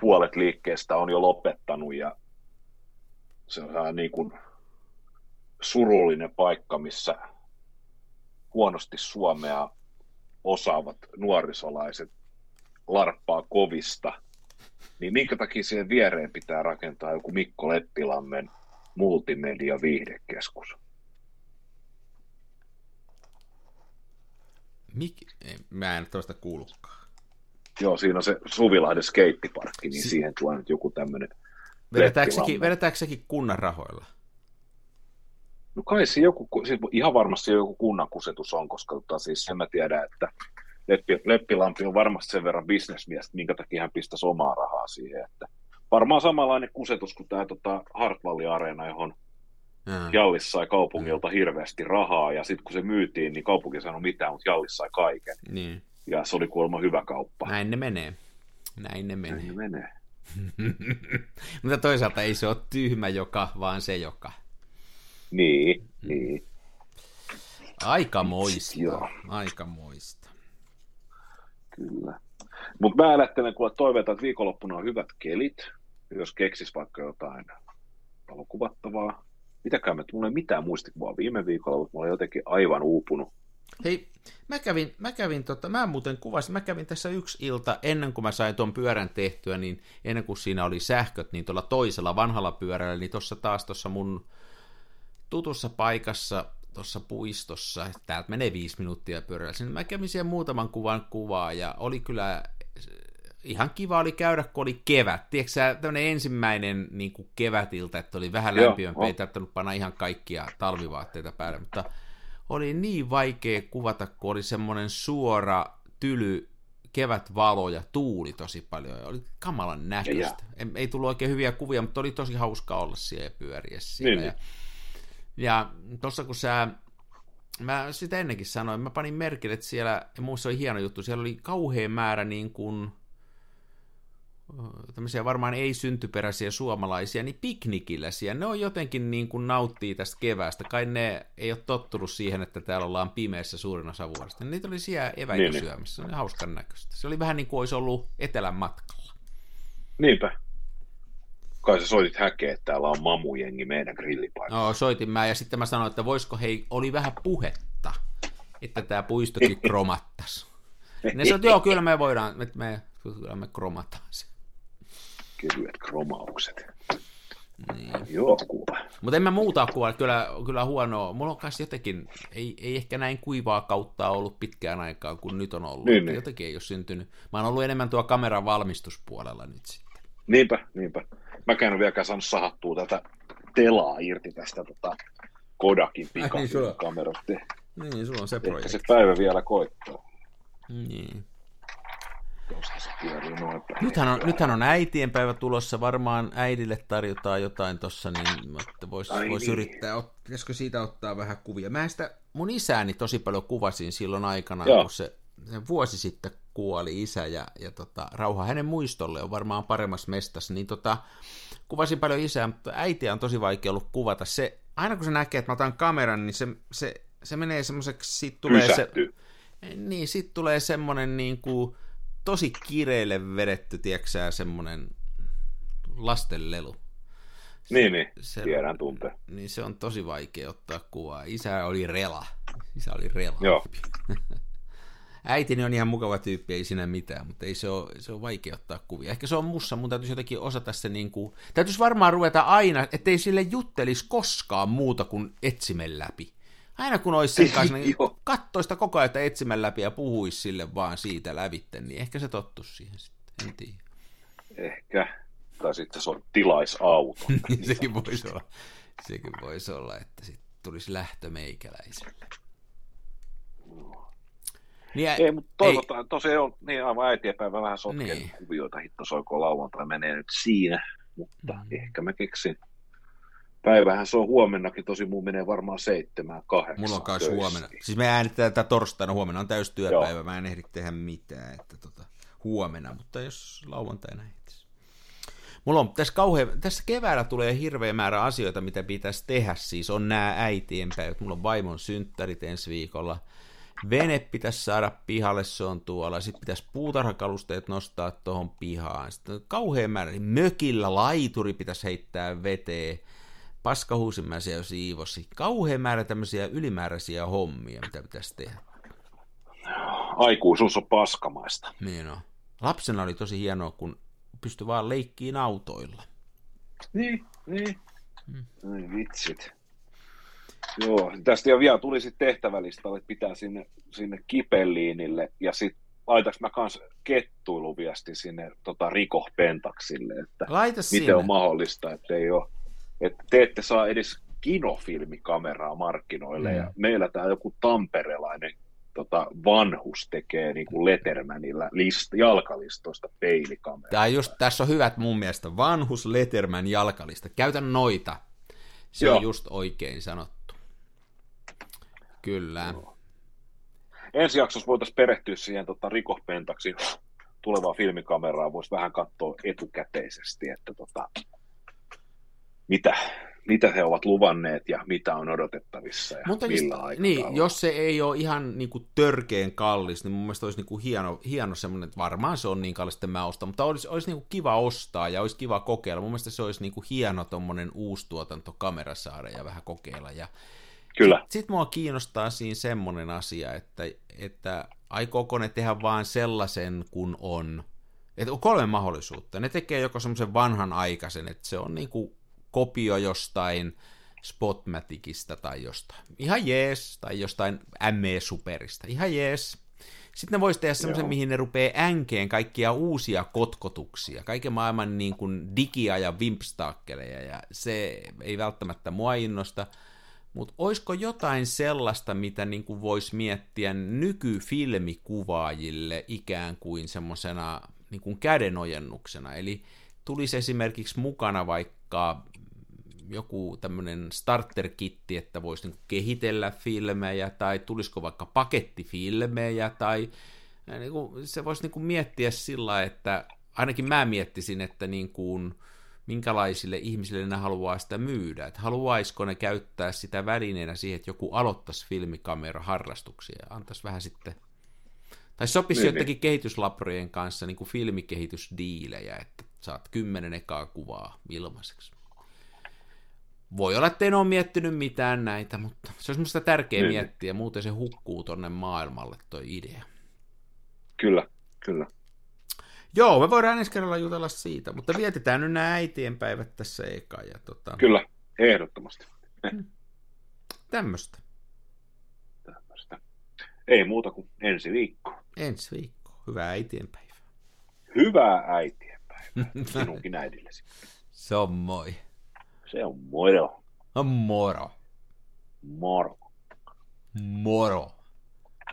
puolet liikkeestä on jo lopettanut ja se on niin kuin surullinen paikka, missä huonosti suomea osaavat nuorisolaiset larppaa kovista, niin minkä takia siihen viereen pitää rakentaa joku Mikko Leppilammen multimedia viihdekeskus. Mik... Mä en toista kuullutkaan. Joo, siinä on se Suvilahden skeittiparkki, niin si- siihen tuo nyt joku tämmöinen Vedetäänkö sekin, kunnan rahoilla? No kai se joku, siis ihan varmasti joku kunnan kusetus on, koska tota, siis sen mä tiedän, että Leppi, Leppilampi on varmasti sen verran bisnesmies, minkä takia hän pistäisi omaa rahaa siihen, että varmaan samanlainen kusetus kuin tämä tota, Hartwallin areena, johon ja. Jallis sai kaupungilta ja. hirveästi rahaa, ja sitten kun se myytiin, niin kaupunki sanoi mitään, mutta Jallis sai kaiken. Niin. Ja se oli kuulemma hyvä kauppa. Näin ne menee. Näin ne menee. Näin ne menee. Mutta toisaalta ei se ole tyhmä joka, vaan se joka. Niin, mm. niin. Aika moista. Joo. Aika moista. Kyllä. Mutta mä ajattelen, kun toiveita, että viikonloppuna on hyvät kelit, jos keksis vaikka jotain valokuvattavaa. Mitäkään, että mulla ei mitään muistikuvaa viime viikolla, mutta mulla oli jotenkin aivan uupunut. Hei, mä kävin, mä kävin tota, mä muuten kuvasin, mä kävin tässä yksi ilta ennen kuin mä sain tuon pyörän tehtyä, niin ennen kuin siinä oli sähköt, niin tuolla toisella vanhalla pyörällä, niin tuossa taas tuossa mun tutussa paikassa, tuossa puistossa, täältä menee viisi minuuttia pyörällä, sinne mä kävin siellä muutaman kuvan kuvaa, ja oli kyllä ihan kiva oli käydä, kun oli kevät. Tiedätkö sä, tämmöinen ensimmäinen niin kuin kevätiltä, että oli vähän lämpimämpi, ei tarvinnut panna ihan kaikkia talvivaatteita päälle, mutta oli niin vaikea kuvata, kun oli semmoinen suora, tyly kevätvalo ja tuuli tosi paljon, ja oli kamalan näköistä. Ei, ei tullut oikein hyviä kuvia, mutta oli tosi hauska olla siellä ja pyöriä siellä. Niin. Ja, ja tuossa kun sä mä sitä ennenkin sanoin, mä panin merkille, että siellä, ja muussa oli hieno juttu, siellä oli kauhean määrä niin kuin tämmöisiä varmaan ei-syntyperäisiä suomalaisia, niin piknikiläisiä, ne on jotenkin niin kuin nauttii tästä keväästä. Kai ne ei ole tottunut siihen, että täällä ollaan pimeässä suurin osa vuodesta. Niitä oli siellä eväitä niin, niin. syömässä, se oli hauskan näköistä. Se oli vähän niin kuin olisi ollut etelän matkalla. Niinpä. Kai sä soitit häkeä, että täällä on mamujengi meidän grillipaikassa. No, soitin mä ja sitten mä sanoin, että voisiko hei, oli vähän puhetta, että tämä puistokin kromattaisi. Ne sanoivat, joo, kyllä me voidaan, että me, kyllä me kromataan se kevyet kromaukset. Niin. Joo, kuva. Mutta en mä muuta kuvaa, kyllä, kyllä huonoa. Mulla on kanssa jotenkin, ei, ei ehkä näin kuivaa kautta ollut pitkään aikaa kuin nyt on ollut. Niin, niin. Jotenkin ei ole syntynyt. Mä oon ollut enemmän tuo kameran valmistuspuolella nyt sitten. Niinpä, niinpä. Mäkään en ole vieläkään saanut sahattua tätä telaa irti tästä tota Kodakin pikakamerasta. Niin, niin, sulla on se projekti. Ehkä se päivä vielä koittaa. Niin. Nythän on, nythän on äitienpäivä tulossa, varmaan äidille tarjotaan jotain tuossa, niin voisi vois niin. yrittää, pitäisikö siitä ottaa vähän kuvia. Mä sitä mun isäni tosi paljon kuvasin silloin aikana, Joo. kun se, se vuosi sitten kuoli isä ja, ja tota, rauha hänen muistolle on varmaan paremmassa mestassa, niin tota, kuvasin paljon isää, mutta äitiä on tosi vaikea ollut kuvata. Se, aina kun se näkee, että mä otan kameran, niin se, se, se menee semmoiseksi, sit tulee se, niin, sit tulee semmoinen niin kuin, tosi kireille vedetty, tieksää, semmoinen lastenlelu. Niin, niin, se, tiedän tunte. Niin se on tosi vaikea ottaa kuvaa. Isä oli rela. Isä oli rela. Joo. Äitini on ihan mukava tyyppi, ei siinä mitään, mutta ei se ole, se on vaikea ottaa kuvia. Ehkä se on mussa, mun täytyisi jotenkin osata se niin kuin, täytyisi varmaan ruveta aina, ettei sille juttelisi koskaan muuta kuin etsimen läpi. Aina kun olisi sen kanssa, niin kattoista koko ajan etsimän läpi ja puhuisi sille vaan siitä lävitte, niin ehkä se tottuisi siihen sitten, en tiedä. Ehkä, tai sitten se on tilaisauto. niin sekin voisi olla, sekin voisi olla, että sitten tulisi lähtö meikäläiselle. Niin, ei, mutta toivotaan, ei, tosiaan on niin aivan äitienpäivä vähän sotkeen niin. kuvioita, hitto soiko lauantai menee nyt siinä, mutta mm. ehkä mä keksin Päivähän se on huomennakin, tosi mun menee varmaan seitsemään, kahdeksan. Mulla on kanssa huomenna. Siis me äänitetään tätä torstaina, huomenna on täystyöpäivä, Joo. mä en ehdi tehdä mitään, että tota, huomenna, mutta jos lauantaina ehtisi. Mulla on tässä, kauhean, tässä keväällä tulee hirveä määrä asioita, mitä pitäisi tehdä, siis on nämä äitien päivät, mulla on vaimon synttärit ensi viikolla, vene pitäisi saada pihalle, se on tuolla, sitten pitäisi puutarhakalusteet nostaa tuohon pihaan, sitten kauhean määrä, mökillä laituri pitäisi heittää veteen, paskahuusimäisiä siivosi. Kauhean määrä tämmöisiä ylimääräisiä hommia, mitä pitäisi tehdä. Aikuisuus on paskamaista. Niin on. Lapsena oli tosi hienoa, kun pystyi vaan leikkiin autoilla. Niin, niin. Hmm. Ai vitsit. Joo, tästä jo vielä tuli sitten tehtävälistalle, että pitää sinne, sinne Kipeliinille ja sitten laitaks mä kans kettuiluviesti sinne tota, Riko Pentaksille, että Laita miten sinne. on mahdollista, että ei ole että te ette saa edes kinofilmikameraa markkinoille, mm. ja meillä tämä joku tamperelainen tota, vanhus tekee niin kuin Lettermanilla list, jalkalistoista peilikameraa. Tämä just, tässä on hyvät mun mielestä, vanhus Letterman jalkalista. Käytä noita. Se Joo. on just oikein sanottu. Kyllä. Joo. Ensi jaksossa voitaisiin perehtyä siihen tota, Riko Pentaxin tulevaa filmikameraa voisi vähän katsoa etukäteisesti, että tota, mitä, mitä he ovat luvanneet ja mitä on odotettavissa ja Mutta millä just, niin, jos se ei ole ihan niin kuin törkeen kallis, niin mun mielestä olisi niin kuin hieno, hieno semmoinen, että varmaan se on niin kallis, että mä ostan, mutta olisi, olisi niin kuin kiva ostaa ja olisi kiva kokeilla. Mun mielestä se olisi niin kuin hieno tuommoinen uustuotantokamera saada ja vähän kokeilla. Ja Kyllä, Sitten sit mua kiinnostaa siinä semmoinen asia, että, että aikooko ne tehdä vaan sellaisen, kun on. Että on kolme mahdollisuutta. Ne tekee joko semmoisen vanhan aikaisen, että se on niinku kopio jostain Spotmaticista tai jostain. Ihan jees, tai jostain ME Superista. Ihan jees. Sitten ne voisi tehdä semmoisen, mihin ne rupeaa änkeen kaikkia uusia kotkotuksia, kaiken maailman niin kuin digia- ja vimpstakkeleja, ja se ei välttämättä mua innosta. Mutta olisiko jotain sellaista, mitä niin kuin voisi miettiä nykyfilmikuvaajille ikään kuin semmoisena niin kuin kädenojennuksena? Eli tulisi esimerkiksi mukana vaikka joku tämmöinen starter-kitti, että voisi niin kehitellä filmejä, tai tulisiko vaikka pakettifilmejä, tai niin kuin, se voisi niin kuin miettiä sillä, että ainakin mä miettisin, että niin kuin, minkälaisille ihmisille ne haluaa sitä myydä. Että haluaisiko ne käyttää sitä välineenä siihen, että joku aloittaisi filmikamera-harrastuksia ja antaisi vähän sitten... Tai sopisi Niin, jotenkin kehityslaborien kanssa niin kuin filmikehitysdiilejä, että saat kymmenen ekaa kuvaa ilmaiseksi. Voi olla, että en ole miettinyt mitään näitä, mutta se on semmoista tärkeää Niin. miettiä, muuten se hukkuu tonne maailmalle toi idea. kyllä, kyllä. Joo, me voidaan ensi kerralla jutella siitä, mutta vietetään nyt nämä äitienpäivät tässä eka ja tota, Kyllä, ehdottomasti. tämmöistä. Tämmöistä. Ei muuta kuin ensi viikko. Ensi viikko. Hyvää äitienpäivää. Hyvää äitienpäivää sinunkin äidillesi. Se on moi. Se on moro. Moro. Moro. Moro.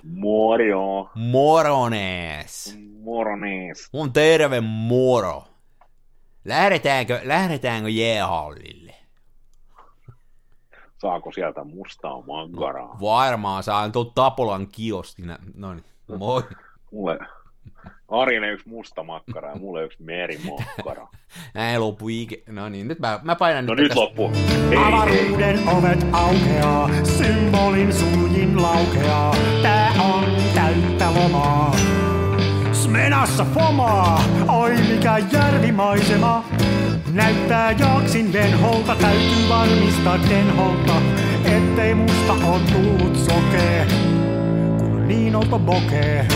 Moro. Morones. Moronees. On terve moro. Lähdetäänkö, lähdetäänkö jäähallille? Saako sieltä mustaa mangaraa? Varmaan saan tuon Tapolan kioskin. No niin, moi. Mulle Arjelle yksi musta makkara ja mulle yksi merimakkara. Näin loppu ikä. No niin, nyt mä, mä painan No nyt nyt loppu. Ei, ei. Avaruuden ovet aukeaa, symbolin suljin laukeaa. Tää on täyttä lomaa. Smenassa fomaa, oi mikä järvimaisema. Näyttää jaksin venholta, täytyy varmistaa denholta, ettei musta on tullut sokee, kun niin olto bokee.